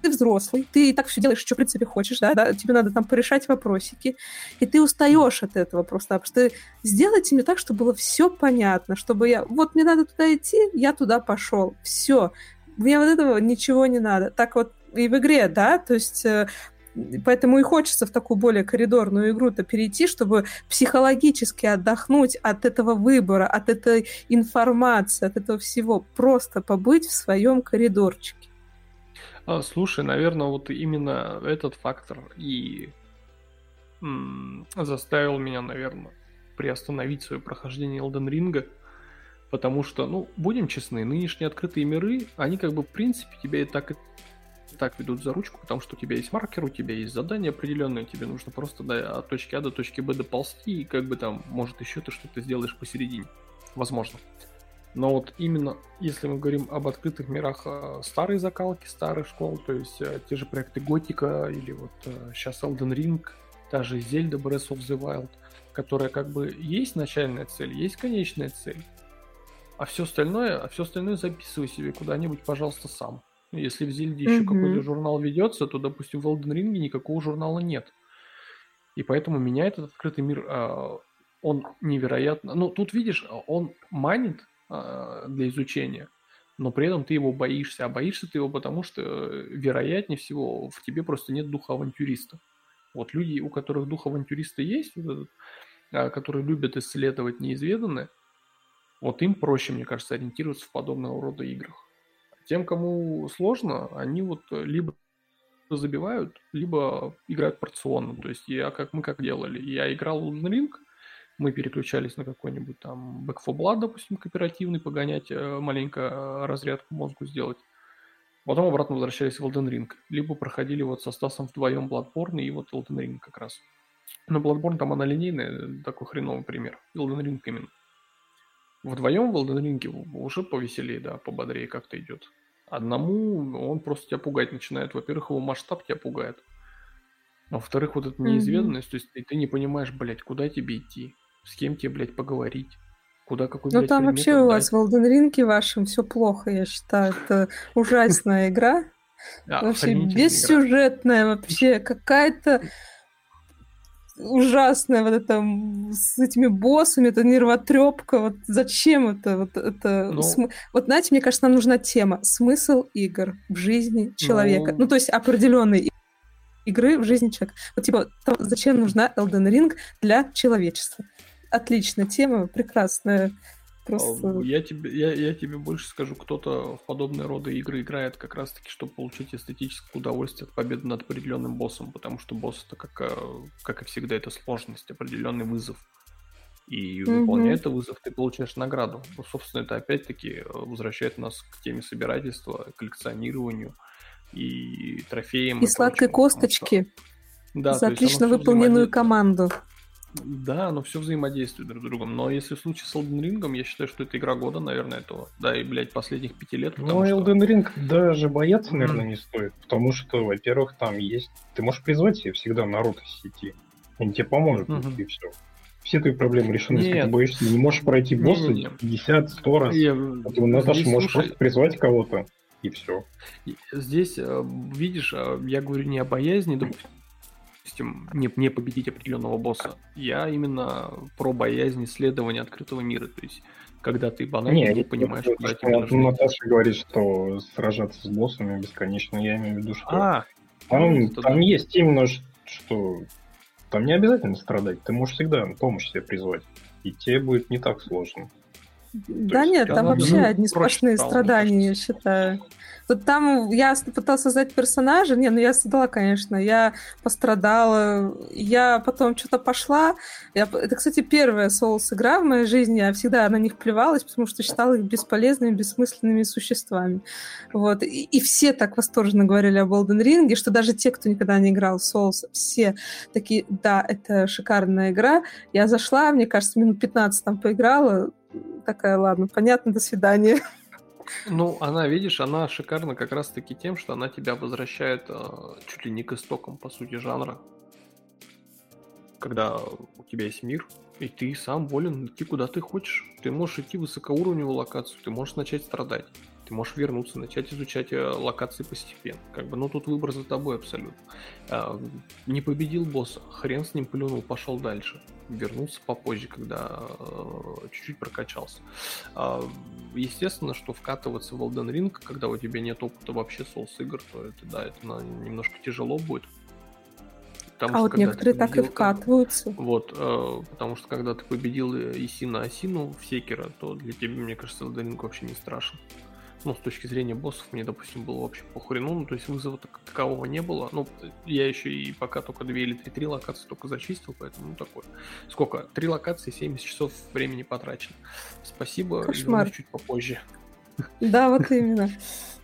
ты взрослый, ты и так все делаешь, что в принципе хочешь, да, да, тебе надо там порешать вопросики, и ты устаешь от этого просто, потому что сделайте мне так, чтобы было все понятно, чтобы я, вот мне надо туда идти, я туда пошел, все, мне вот этого ничего не надо. Так вот и в игре, да, то есть э, Поэтому и хочется в такую более коридорную игру-то перейти, чтобы психологически отдохнуть от этого выбора, от этой информации, от этого всего. Просто побыть в своем коридорчике. А, слушай, наверное, вот именно этот фактор и заставил меня, наверное, приостановить свое прохождение Elden Ring Потому что, ну, будем честны, нынешние открытые миры, они как бы в принципе тебя и так и так ведут за ручку, потому что у тебя есть маркер, у тебя есть задание определенное, тебе нужно просто да, от точки А до точки Б доползти, и как бы там, может, еще ты что-то сделаешь посередине. Возможно. Но вот именно, если мы говорим об открытых мирах э, старой закалки, старых школ, то есть э, те же проекты Готика или вот э, сейчас Elden Ring, та же Zelda Breath of the Wild, которая как бы есть начальная цель, есть конечная цель, а все остальное, а все остальное записывай себе куда-нибудь, пожалуйста, сам. Если в Зельде еще mm-hmm. какой-то журнал ведется, то, допустим, в Elden Ring никакого журнала нет. И поэтому меня этот открытый мир, э, он невероятно... Ну, тут, видишь, он манит э, для изучения, но при этом ты его боишься. А боишься ты его потому, что, вероятнее всего, в тебе просто нет духа авантюриста. Вот люди, у которых дух авантюриста есть, вот этот, э, которые любят исследовать неизведанное, вот им проще, мне кажется, ориентироваться в подобного рода играх. Тем, кому сложно, они вот либо забивают, либо играют порционно. То есть я как мы как делали. Я играл в Ring, мы переключались на какой-нибудь там Back 4 Blood, допустим, кооперативный, погонять, э, маленько э, разрядку мозгу сделать. Потом обратно возвращались в Elden Ring. Либо проходили вот со Стасом вдвоем Bloodborne и вот Elden Ring как раз. Но Bloodborne там она линейная, такой хреновый пример. Elden Ring именно. Вдвоем в Elden Ring уже повеселее, да, пободрее как-то идет. Одному он просто тебя пугать начинает. Во-первых, его масштаб тебя пугает. А во-вторых, вот эта неизведанность, mm-hmm. то есть ты, ты не понимаешь, блядь, куда тебе идти, с кем тебе, блядь, поговорить, куда какой, Ну там вообще у вас в Elden Ring вашем все плохо, я считаю. Это ужасная игра. Вообще бессюжетная вообще, какая-то ужасная вот это с этими боссами, это нервотрепка, вот зачем это? Вот, это ну, см... вот знаете, мне кажется, нам нужна тема смысл игр в жизни человека. Ну, ну то есть определенные игры в жизни человека. Вот типа, то, зачем нужна Elden Ring для человечества? Отличная тема, прекрасная. Просто... Я тебе, я, я тебе больше скажу, кто-то в подобные роды игры играет как раз-таки, чтобы получить эстетическое удовольствие от победы над определенным боссом, потому что босс это как, э, как и всегда это сложность, определенный вызов. И mm-hmm. выполняя этот вызов, ты получаешь награду. Ну, собственно, это опять-таки э, возвращает нас к теме собирательства, коллекционированию и трофеям. И, и сладкой прочему, косточки что... да, за отлично выполненную команду. Да, оно все взаимодействует друг с другом. Но если в случае с Elden Ring, я считаю, что это игра года, наверное, этого. Да, и, блядь, последних пяти лет. Ну, что... Elden Ring даже бояться, наверное, mm. не стоит. Потому что, во-первых, там есть... Ты можешь призвать себе всегда народ из сети. Они тебе поможет, mm-hmm. и все. Все твои проблемы решены, если ты боишься. Не можешь пройти босса 50-100 раз. Я... А ты, Наташа, можешь слушай... просто призвать кого-то, и все. Здесь, э, видишь, э, я говорю не о боязни, допустим, не, не победить определенного босса. Я именно про боязнь исследования открытого мира. То есть, когда ты банально не, не понимаешь, это, куда тебе нужно Наташа говорит, что сражаться с боссами бесконечно. Я имею в виду, что а, там, ну, там да. есть именно, что там не обязательно страдать. Ты можешь всегда помощь себе призвать. И тебе будет не так сложно. Да нет, там вообще одни сплошные страдания, я считаю. Вот там я пытался создать персонажа, не, ну я создала, конечно, я пострадала, я потом что-то пошла. Я... Это, кстати, первая соус игра в моей жизни, я всегда на них плевалась, потому что считала их бесполезными, бессмысленными существами. Вот. И, и все так восторженно говорили об Elden Ring, что даже те, кто никогда не играл в Souls, все такие, да, это шикарная игра. Я зашла, мне кажется, минут 15 там поиграла, такая, ладно, понятно, до свидания. Ну, она, видишь, она шикарна как раз-таки тем, что она тебя возвращает э, чуть ли не к истокам, по сути, жанра. Когда у тебя есть мир, и ты сам волен идти куда ты хочешь. Ты можешь идти в высокоуровневую локацию, ты можешь начать страдать. Ты можешь вернуться, начать изучать э, локации постепенно. Как бы, ну тут выбор за тобой абсолютно. А, не победил босса, хрен с ним плюнул, пошел дальше. Вернулся попозже, когда э, чуть-чуть прокачался. А, естественно, что вкатываться в Elden Ring, когда у тебя нет опыта вообще соус игр, то это да, это немножко тяжело будет. Потому а вот некоторые так и вкатываются. Вот, э, потому что когда ты победил Исина Асину в Секера, то для тебя, мне кажется, Ring вообще не страшен ну, с точки зрения боссов, мне, допустим, было вообще похрену, ну, то есть вызова так, такового не было. Ну, я еще и пока только две или три, три локации только зачистил, поэтому, ну, такое. Сколько? Три локации, 70 часов времени потрачено. Спасибо, Кошмар. чуть попозже. Да, вот именно.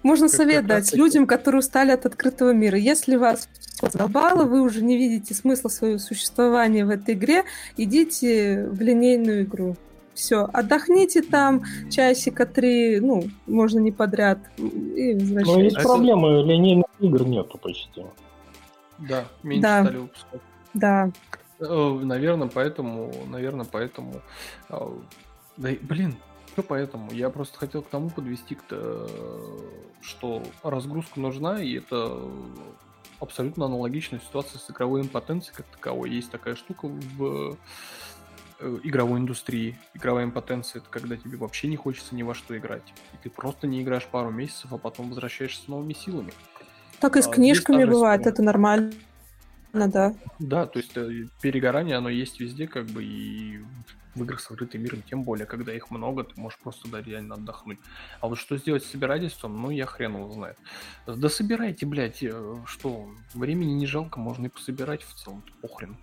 Можно совет дать людям, которые устали от открытого мира. Если вас задолбало, вы уже не видите смысла своего существования в этой игре, идите в линейную игру. Все, отдохните там часика три, ну, можно не подряд, и возвращайтесь. Но есть проблемы, линейных игр нету почти. Да, меньше да. стали выпускать. Да. Э, наверное, поэтому, наверное, поэтому... А, да, блин, что поэтому? Я просто хотел к тому подвести, что разгрузка нужна, и это абсолютно аналогичная ситуация с игровой импотенцией как таковой. Есть такая штука в Э, игровой индустрии. Игровая импотенция — это когда тебе вообще не хочется ни во что играть. И ты просто не играешь пару месяцев, а потом возвращаешься с новыми силами. Так и с а, книжками бывает, история. это нормально, да. Да, то есть э, перегорание, оно есть везде, как бы, и в играх с открытым миром, тем более, когда их много, ты можешь просто да, реально отдохнуть. А вот что сделать с собирательством, ну, я хрен его знает. Да собирайте, блядь, э, что, времени не жалко, можно и пособирать в целом, похрен.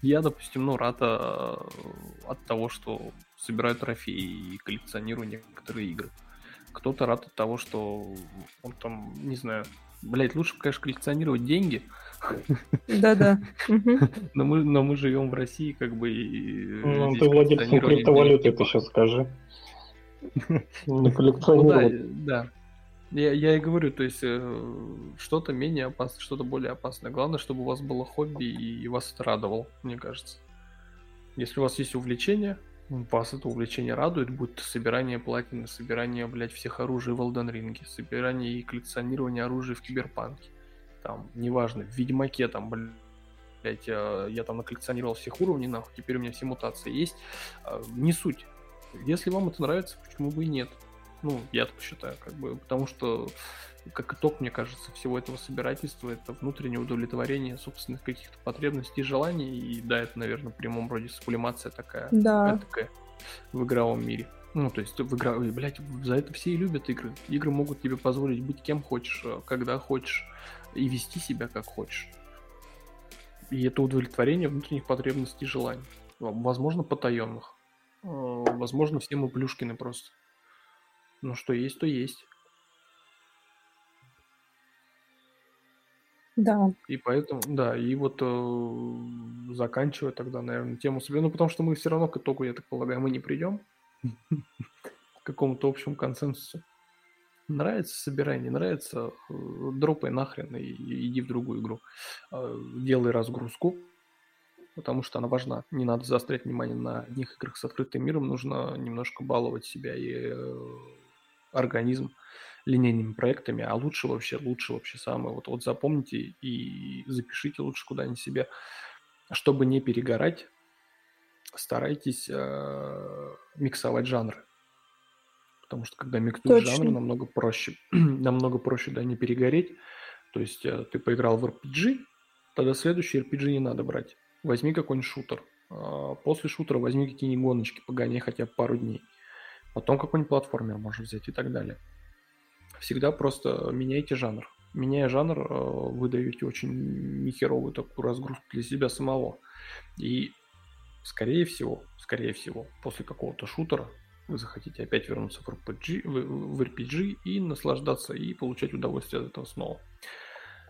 Я, допустим, ну, рад а, от того, что собираю трофеи и коллекционирую некоторые игры. Кто-то рад от того, что он там, не знаю, блять, лучше, конечно, коллекционировать деньги. Да-да. <laughs> Но мы, но мы живем в России, как бы. И ну, ты владельцем криптовалюты, это сейчас скажи. <laughs> Не коллекционировать. Ну, да, да. Я, я и говорю, то есть э, что-то менее опасное, что-то более опасное. Главное, чтобы у вас было хобби и вас это радовало, мне кажется. Если у вас есть увлечение, вас это увлечение радует, будь то собирание платины, собирание, блядь, всех оружий в Elden Ring, собирание и коллекционирование оружия в Киберпанке. Там, неважно, в Ведьмаке, там, блядь, я, я там наколлекционировал всех уровней, нахуй, теперь у меня все мутации есть. А, не суть. Если вам это нравится, почему бы и нет? Ну, я так считаю, как бы, потому что, как итог, мне кажется, всего этого собирательства это внутреннее удовлетворение собственных каких-то потребностей и желаний. И да, это, наверное, в прямом роде сублимация такая, да. такая в игровом мире. Ну, то есть в игра... блядь, за это все и любят игры. Игры могут тебе позволить быть кем хочешь, э, когда хочешь, и вести себя как хочешь. И это удовлетворение внутренних потребностей и желаний. Возможно, потаенных. Э, возможно, все мы плюшкины просто. Ну, что есть, то есть. Да. И поэтому, да, и вот э, заканчивая тогда, наверное, тему себе, ну, потому что мы все равно к итогу, я так полагаю, мы не придем к какому-то общему консенсусу. Нравится, собирай, не нравится, э, дропай нахрен и, иди в другую игру. Э, делай разгрузку, потому что она важна. Не надо заострять внимание на одних играх с открытым миром, нужно немножко баловать себя и э, организм линейными проектами, а лучше вообще, лучше вообще самое. Вот, вот запомните и запишите лучше куда-нибудь себе. Чтобы не перегорать, старайтесь э, миксовать жанры. Потому что когда миксуешь жанры, намного проще. <clears throat> намного проще, да, не перегореть. То есть э, ты поиграл в RPG, тогда следующий RPG не надо брать. Возьми какой-нибудь шутер. Э, после шутера возьми какие-нибудь гоночки, погоняй хотя бы пару дней Потом какой-нибудь платформер можно взять и так далее. Всегда просто меняйте жанр. Меняя жанр, э, вы даете очень нехеровую такую разгрузку для себя самого. И скорее всего, скорее всего, после какого-то шутера вы захотите опять вернуться в RPG, в, в RPG и наслаждаться, и получать удовольствие от этого снова.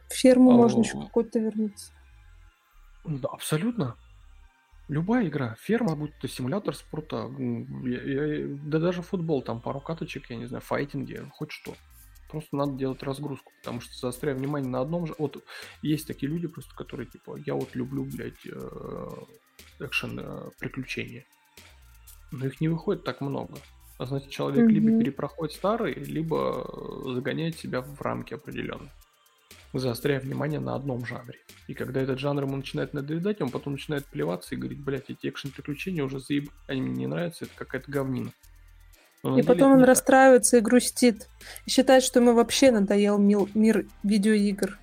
В ферму а, можно еще какой-то вернуться. Да, абсолютно. Любая игра, ферма, будь то симулятор спорта, я, я, да даже футбол, там пару каточек, я не знаю, файтинги, хоть что. Просто надо делать разгрузку, потому что заостряя внимание на одном же... Вот есть такие люди просто, которые типа, я вот люблю, блядь, э, экшен э, приключения. Но их не выходит так много. А значит, человек mm-hmm. либо перепроходит старый, либо э, загоняет себя в рамки определенные заостряя внимание на одном жанре. И когда этот жанр ему начинает надоедать, он потом начинает плеваться и говорить, блядь, эти экшен-приключения уже заеб... они мне не нравятся, это какая-то говнина. Но и потом он расстраивается и грустит. И считает, что ему вообще надоел мир, мир видеоигр.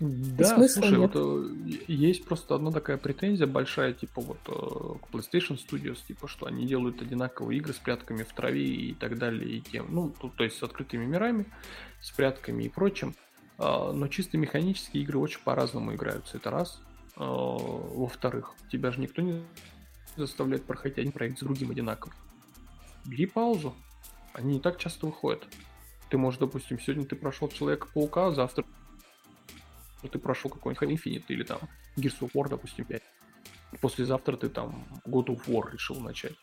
Да, слушай, нет. вот э, есть просто одна такая претензия большая, типа вот э, к PlayStation Studios, типа что они делают одинаковые игры с прятками в траве и так далее, и тем, ну, то есть с открытыми мирами, с прятками и прочим. А, но чисто механические игры очень по-разному играются. Это раз. А, во-вторых, тебя же никто не заставляет проходить один проект с другим одинаковым. Бери паузу. Они не так часто выходят. Ты можешь, допустим, сегодня ты прошел Человека-паука, завтра ты прошел какой-нибудь Infinite или там Gears of War, допустим, 5. Послезавтра ты там God of War решил начать.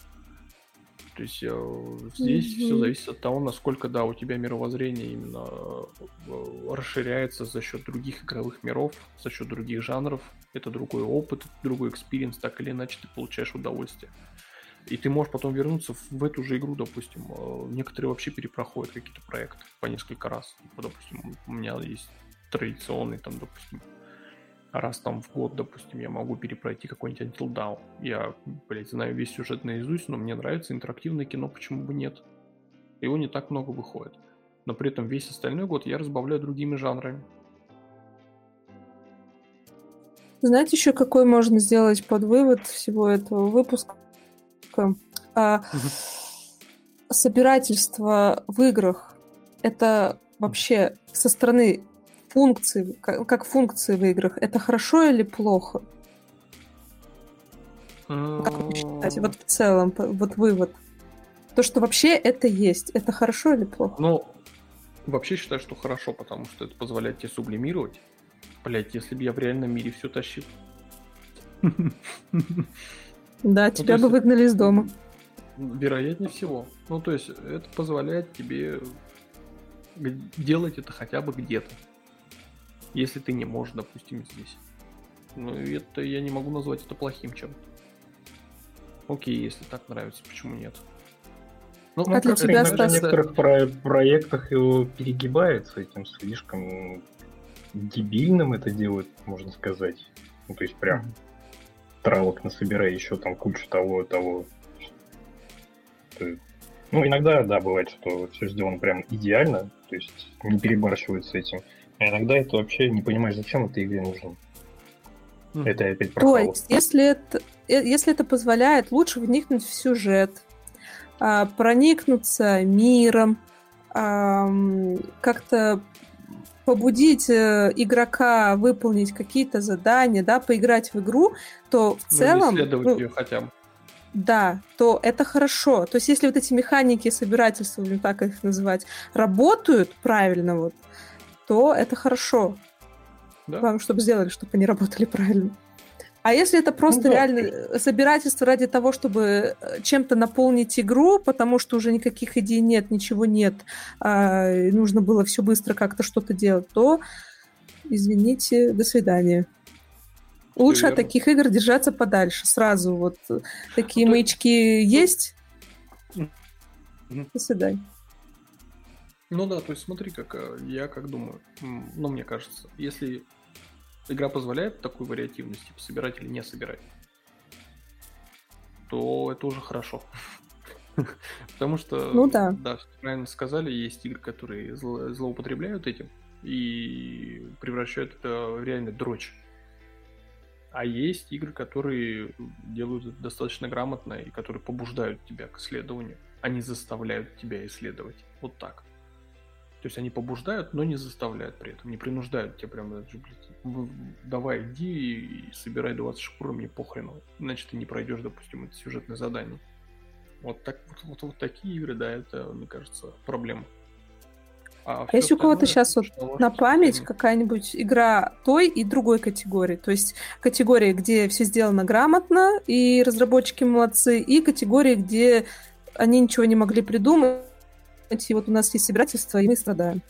То есть э, здесь mm-hmm. все зависит от того, насколько, да, у тебя мировоззрение именно э, расширяется за счет других игровых миров, за счет других жанров. Это другой опыт, другой experience, так или иначе ты получаешь удовольствие. И ты можешь потом вернуться в эту же игру, допустим. Э, некоторые вообще перепроходят какие-то проекты по несколько раз. Допустим, у меня есть традиционный, там, допустим, раз там в год, допустим, я могу перепройти какой-нибудь Until Dawn. Я, блядь, знаю весь сюжет наизусть, но мне нравится интерактивное кино, почему бы нет? Его не так много выходит. Но при этом весь остальной год я разбавляю другими жанрами. Знаете еще, какой можно сделать под вывод всего этого выпуска? А, собирательство в играх это вообще со стороны функции, как, как функции в играх, это хорошо или плохо? Как вы считаете, вот в целом, вот вывод. То, что вообще это есть, это хорошо или плохо? Ну, вообще считаю, что хорошо, потому что это позволяет тебе сублимировать. Блять, если бы я в реальном мире все тащил. Да, ну, тебя бы выгнали из дома. Вероятнее всего. Ну, то есть, это позволяет тебе делать это хотя бы где-то если ты не можешь, допустим, здесь. Ну, это я не могу назвать это плохим чем-то. Окей, если так нравится, почему нет? Ну, а для тебя, в некоторых про- проектах его перегибает с этим слишком дебильным это делает, можно сказать. Ну, то есть прям травок насобирай еще там кучу того того. Ну, иногда, да, бывает, что все сделано прям идеально, то есть не перебарщивают с этим. А иногда это вообще не понимаешь, зачем этой игре нужно. Mm. Это опять про То есть, если это, э, если это позволяет лучше вникнуть в сюжет, а, проникнуться миром, как-то побудить э, игрока выполнить какие-то задания, да, поиграть в игру, то в ну, целом... Исследовать ну, ее хотя бы. Да, то это хорошо. То есть, если вот эти механики собирательства, будем так их называть, работают правильно, вот, то это хорошо. Да. Главное, чтобы сделали, чтобы они работали правильно. А если это просто ну, да. реально собирательство ради того, чтобы э, чем-то наполнить игру, потому что уже никаких идей нет, ничего нет, а нужно было все быстро как-то что-то делать, то, извините, до свидания. Лучше от таких игр держаться подальше. Сразу вот такие ну, маячки есть. До свидания. Ну да, то есть смотри, как э, я как думаю, ну мне кажется, если игра позволяет такую вариативность, типа собирать или не собирать, то это уже хорошо. <laughs> Потому что, ну, да. да, правильно сказали, есть игры, которые зло, злоупотребляют этим и превращают это в реально дрочь. А есть игры, которые делают это достаточно грамотно и которые побуждают тебя к исследованию. Они заставляют тебя исследовать. Вот так. То есть они побуждают, но не заставляют при этом, не принуждают тебя прям, давай иди и собирай 20 шкур, мне похрену, иначе ты не пройдешь, допустим, это сюжетное задание. Вот, так, вот, вот, вот такие игры, да, это, мне кажется, проблема. А, а если у кого-то сейчас вот на память какая-нибудь игра той и другой категории, то есть категория, где все сделано грамотно и разработчики молодцы, и категория, где они ничего не могли придумать, и вот у нас есть собирательство, и мы страдаем.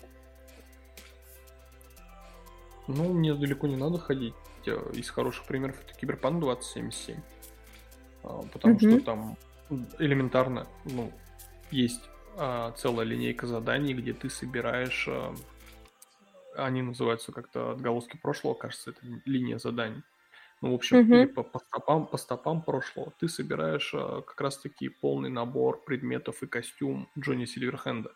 Ну, мне далеко не надо ходить. Из хороших примеров это Киберпанк 2077. А, потому mm-hmm. что там элементарно, ну, есть а, целая линейка заданий, где ты собираешь, а, они называются как-то отголоски прошлого, кажется, это линия заданий. Ну, в общем, mm-hmm. по, по, стопам, по стопам прошлого ты собираешь а, как раз-таки полный набор предметов и костюм Джонни Сильверхенда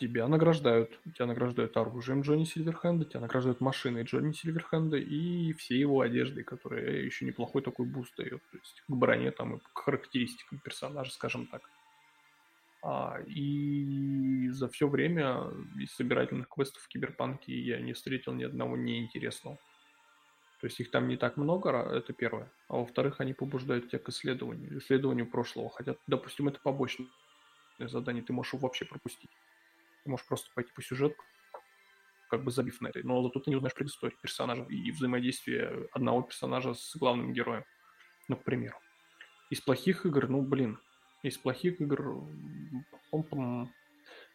тебя награждают. Тебя награждают оружием Джонни Сильверхенда, тебя награждают машиной Джонни Сильверхенда и все его одеждой, которая еще неплохой такой буст дает. То есть к броне там и к характеристикам персонажа, скажем так. А, и за все время из собирательных квестов в Киберпанке я не встретил ни одного неинтересного. То есть их там не так много, это первое. А во-вторых, они побуждают тебя к исследованию, исследованию прошлого. Хотя, допустим, это побочное задание, ты можешь его вообще пропустить. Ты можешь просто пойти по сюжету, как бы забив на это. Но зато ты не узнаешь предысторию персонажа и взаимодействие одного персонажа с главным героем. Ну, к примеру. Из плохих игр, ну, блин, из плохих игр,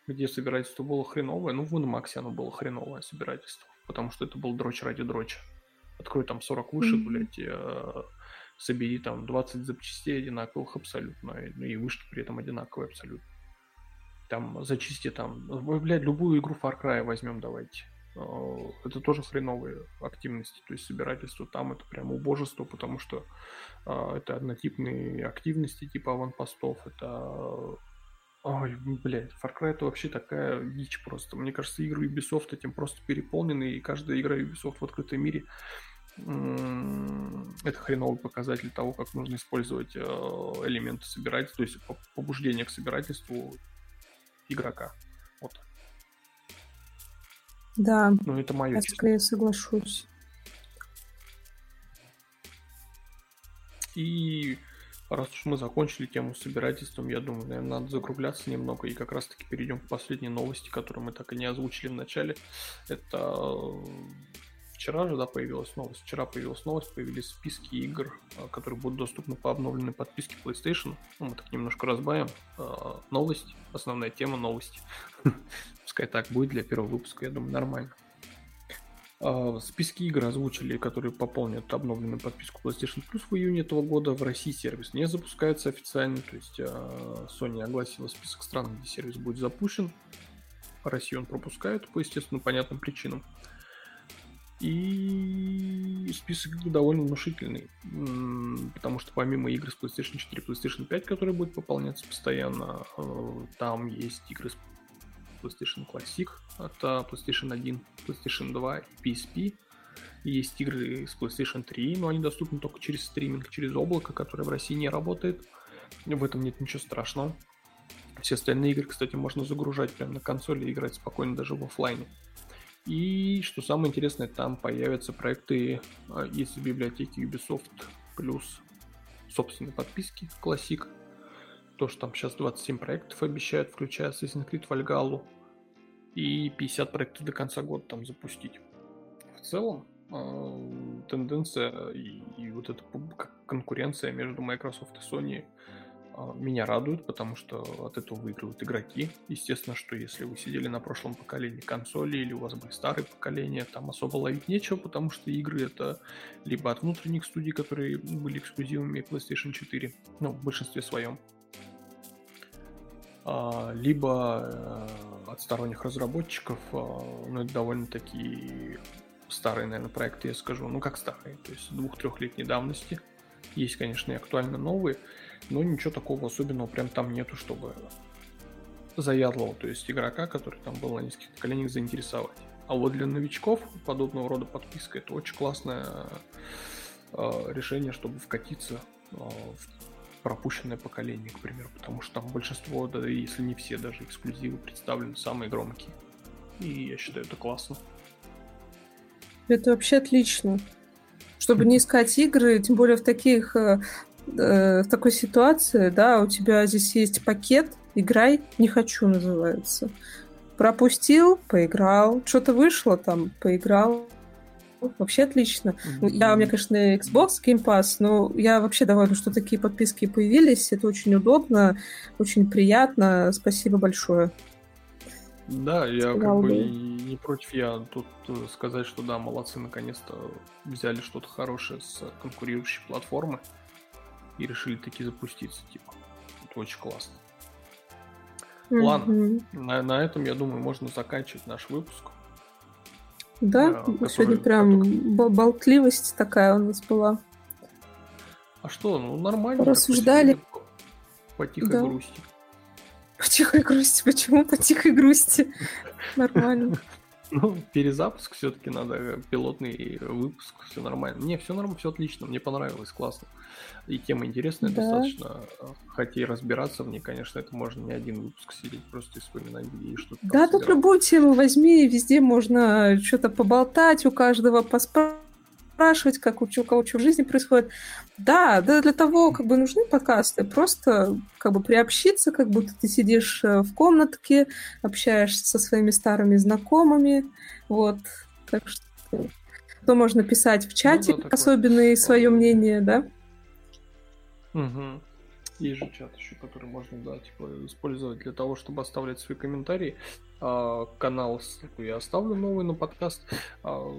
где собирательство было хреновое, ну, в Инмаксе оно было хреновое собирательство, потому что это был дрочь ради дроча. Открой там 40 вышек, mm-hmm. блядь, э, собери там 20 запчастей одинаковых абсолютно, и, и вышки при этом одинаковые абсолютно там зачисти там, блядь, любую игру Far Cry возьмем давайте. А, это тоже хреновые активности, то есть собирательство там это прям убожество, потому что э, это однотипные активности типа аванпостов, это Ой, блядь, Far Cry это вообще такая дичь просто. Мне кажется, игры Ubisoft этим просто переполнены, и каждая игра Ubisoft в открытом мире это хреновый показатель того, как нужно использовать э, элементы собирательства, то есть побуждение к собирательству игрока. Вот. Да. Ну, это мое. Я скорее соглашусь. И раз уж мы закончили тему с собирательством, я думаю, наверное, надо закругляться немного и как раз-таки перейдем к последней новости, которую мы так и не озвучили в начале. Это вчера же, да, появилась новость. Вчера появилась новость, появились списки игр, а, которые будут доступны по обновленной подписке PlayStation. Ну, мы так немножко разбавим. А, новость, основная тема новости. <laughs> Пускай так будет для первого выпуска, я думаю, нормально. А, списки игр озвучили, которые пополнят обновленную подписку PlayStation Plus в июне этого года. В России сервис не запускается официально, то есть Sony огласила список стран, где сервис будет запущен. Россию он пропускает по естественно понятным причинам. И список довольно внушительный, потому что помимо игр с PlayStation 4 и PlayStation 5, которые будут пополняться постоянно, э, там есть игры с PlayStation Classic, это PlayStation 1, PlayStation 2 и PSP. Есть игры с PlayStation 3, но они доступны только через стриминг, через облако, которое в России не работает. В этом нет ничего страшного. Все остальные игры, кстати, можно загружать прямо на консоли и играть спокойно даже в офлайне. И что самое интересное, там появятся проекты а, из библиотеки Ubisoft плюс собственной подписки Classic. То, что там сейчас 27 проектов обещают, включая Assassin's Creed Valhalla. И 50 проектов до конца года там запустить. В целом, э, тенденция и, и вот эта конкуренция между Microsoft и Sony а, меня радует, потому что от этого выигрывают игроки. Естественно, что если вы сидели на прошлом поколении консоли или у вас были старые поколения, там особо ловить нечего, потому что игры это либо от внутренних студий, которые были эксклюзивами PlayStation 4, ну, в большинстве своем, а, либо э, от сторонних разработчиков, а, ну, это довольно-таки старые, наверное, проекты, я скажу, ну, как старые, то есть двух-трехлетней давности. Есть, конечно, и актуально новые, но ничего такого особенного прям там нету, чтобы заядлого, то есть игрока, который там был на нескольких поколениях, заинтересовать. А вот для новичков подобного рода подписка это очень классное э, решение, чтобы вкатиться э, в пропущенное поколение, к примеру, потому что там большинство, да если не все даже эксклюзивы представлены самые громкие. И я считаю это классно. Это вообще отлично. Чтобы не искать игры, тем более в таких э, в такой ситуации, да, у тебя здесь есть пакет, играй, не хочу называется. Пропустил, поиграл, что-то вышло там, поиграл. Вообще отлично. Mm-hmm. Я, у меня, конечно, Xbox Game Pass, но я вообще довольна, что такие подписки появились. Это очень удобно, очень приятно. Спасибо большое. Да, я как бы не против я тут э, сказать, что да, молодцы, наконец-то взяли что-то хорошее с конкурирующей платформы и решили таки запуститься, типа. Это очень классно. Mm-hmm. Ладно, на, на этом, я думаю, можно заканчивать наш выпуск. Да, который, сегодня прям который... болтливость такая у нас была. А что, ну нормально. Рассуждали. По тихой да. грусти. По тихой грусти? Почему по тихой грусти? <laughs> Нормально. Ну, перезапуск все-таки надо, пилотный выпуск, все нормально. Не, все нормально, все отлично, мне понравилось, классно. И тема интересная да. достаточно, хотя и разбираться в ней, конечно, это можно не один выпуск сидеть, просто вспоминать, где и что-то Да, тут любую тему возьми, везде можно что-то поболтать, у каждого поспрашивать спрашивать, как у, кого что в жизни происходит. Да, да, для того как бы нужны подкасты. Просто как бы приобщиться, как будто ты сидишь э, в комнатке, общаешься со своими старыми знакомыми. Вот. Так что то можно писать в чате, ну, да, особенное свое мнение, да? Угу. Есть же чат еще, который можно, да, типа, использовать для того, чтобы оставлять свои комментарии. А, канал я оставлю новый на подкаст. А,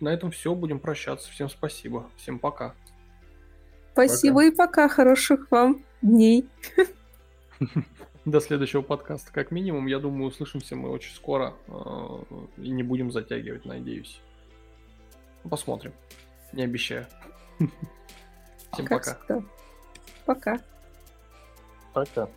на этом все. Будем прощаться. Всем спасибо. Всем пока. Спасибо пока. и пока. Хороших вам дней. <laughs> До следующего подкаста. Как минимум, я думаю, услышимся мы очень скоро. Э, и не будем затягивать, надеюсь. Посмотрим. Не обещаю. <laughs> Всем пока. Пока. Пока.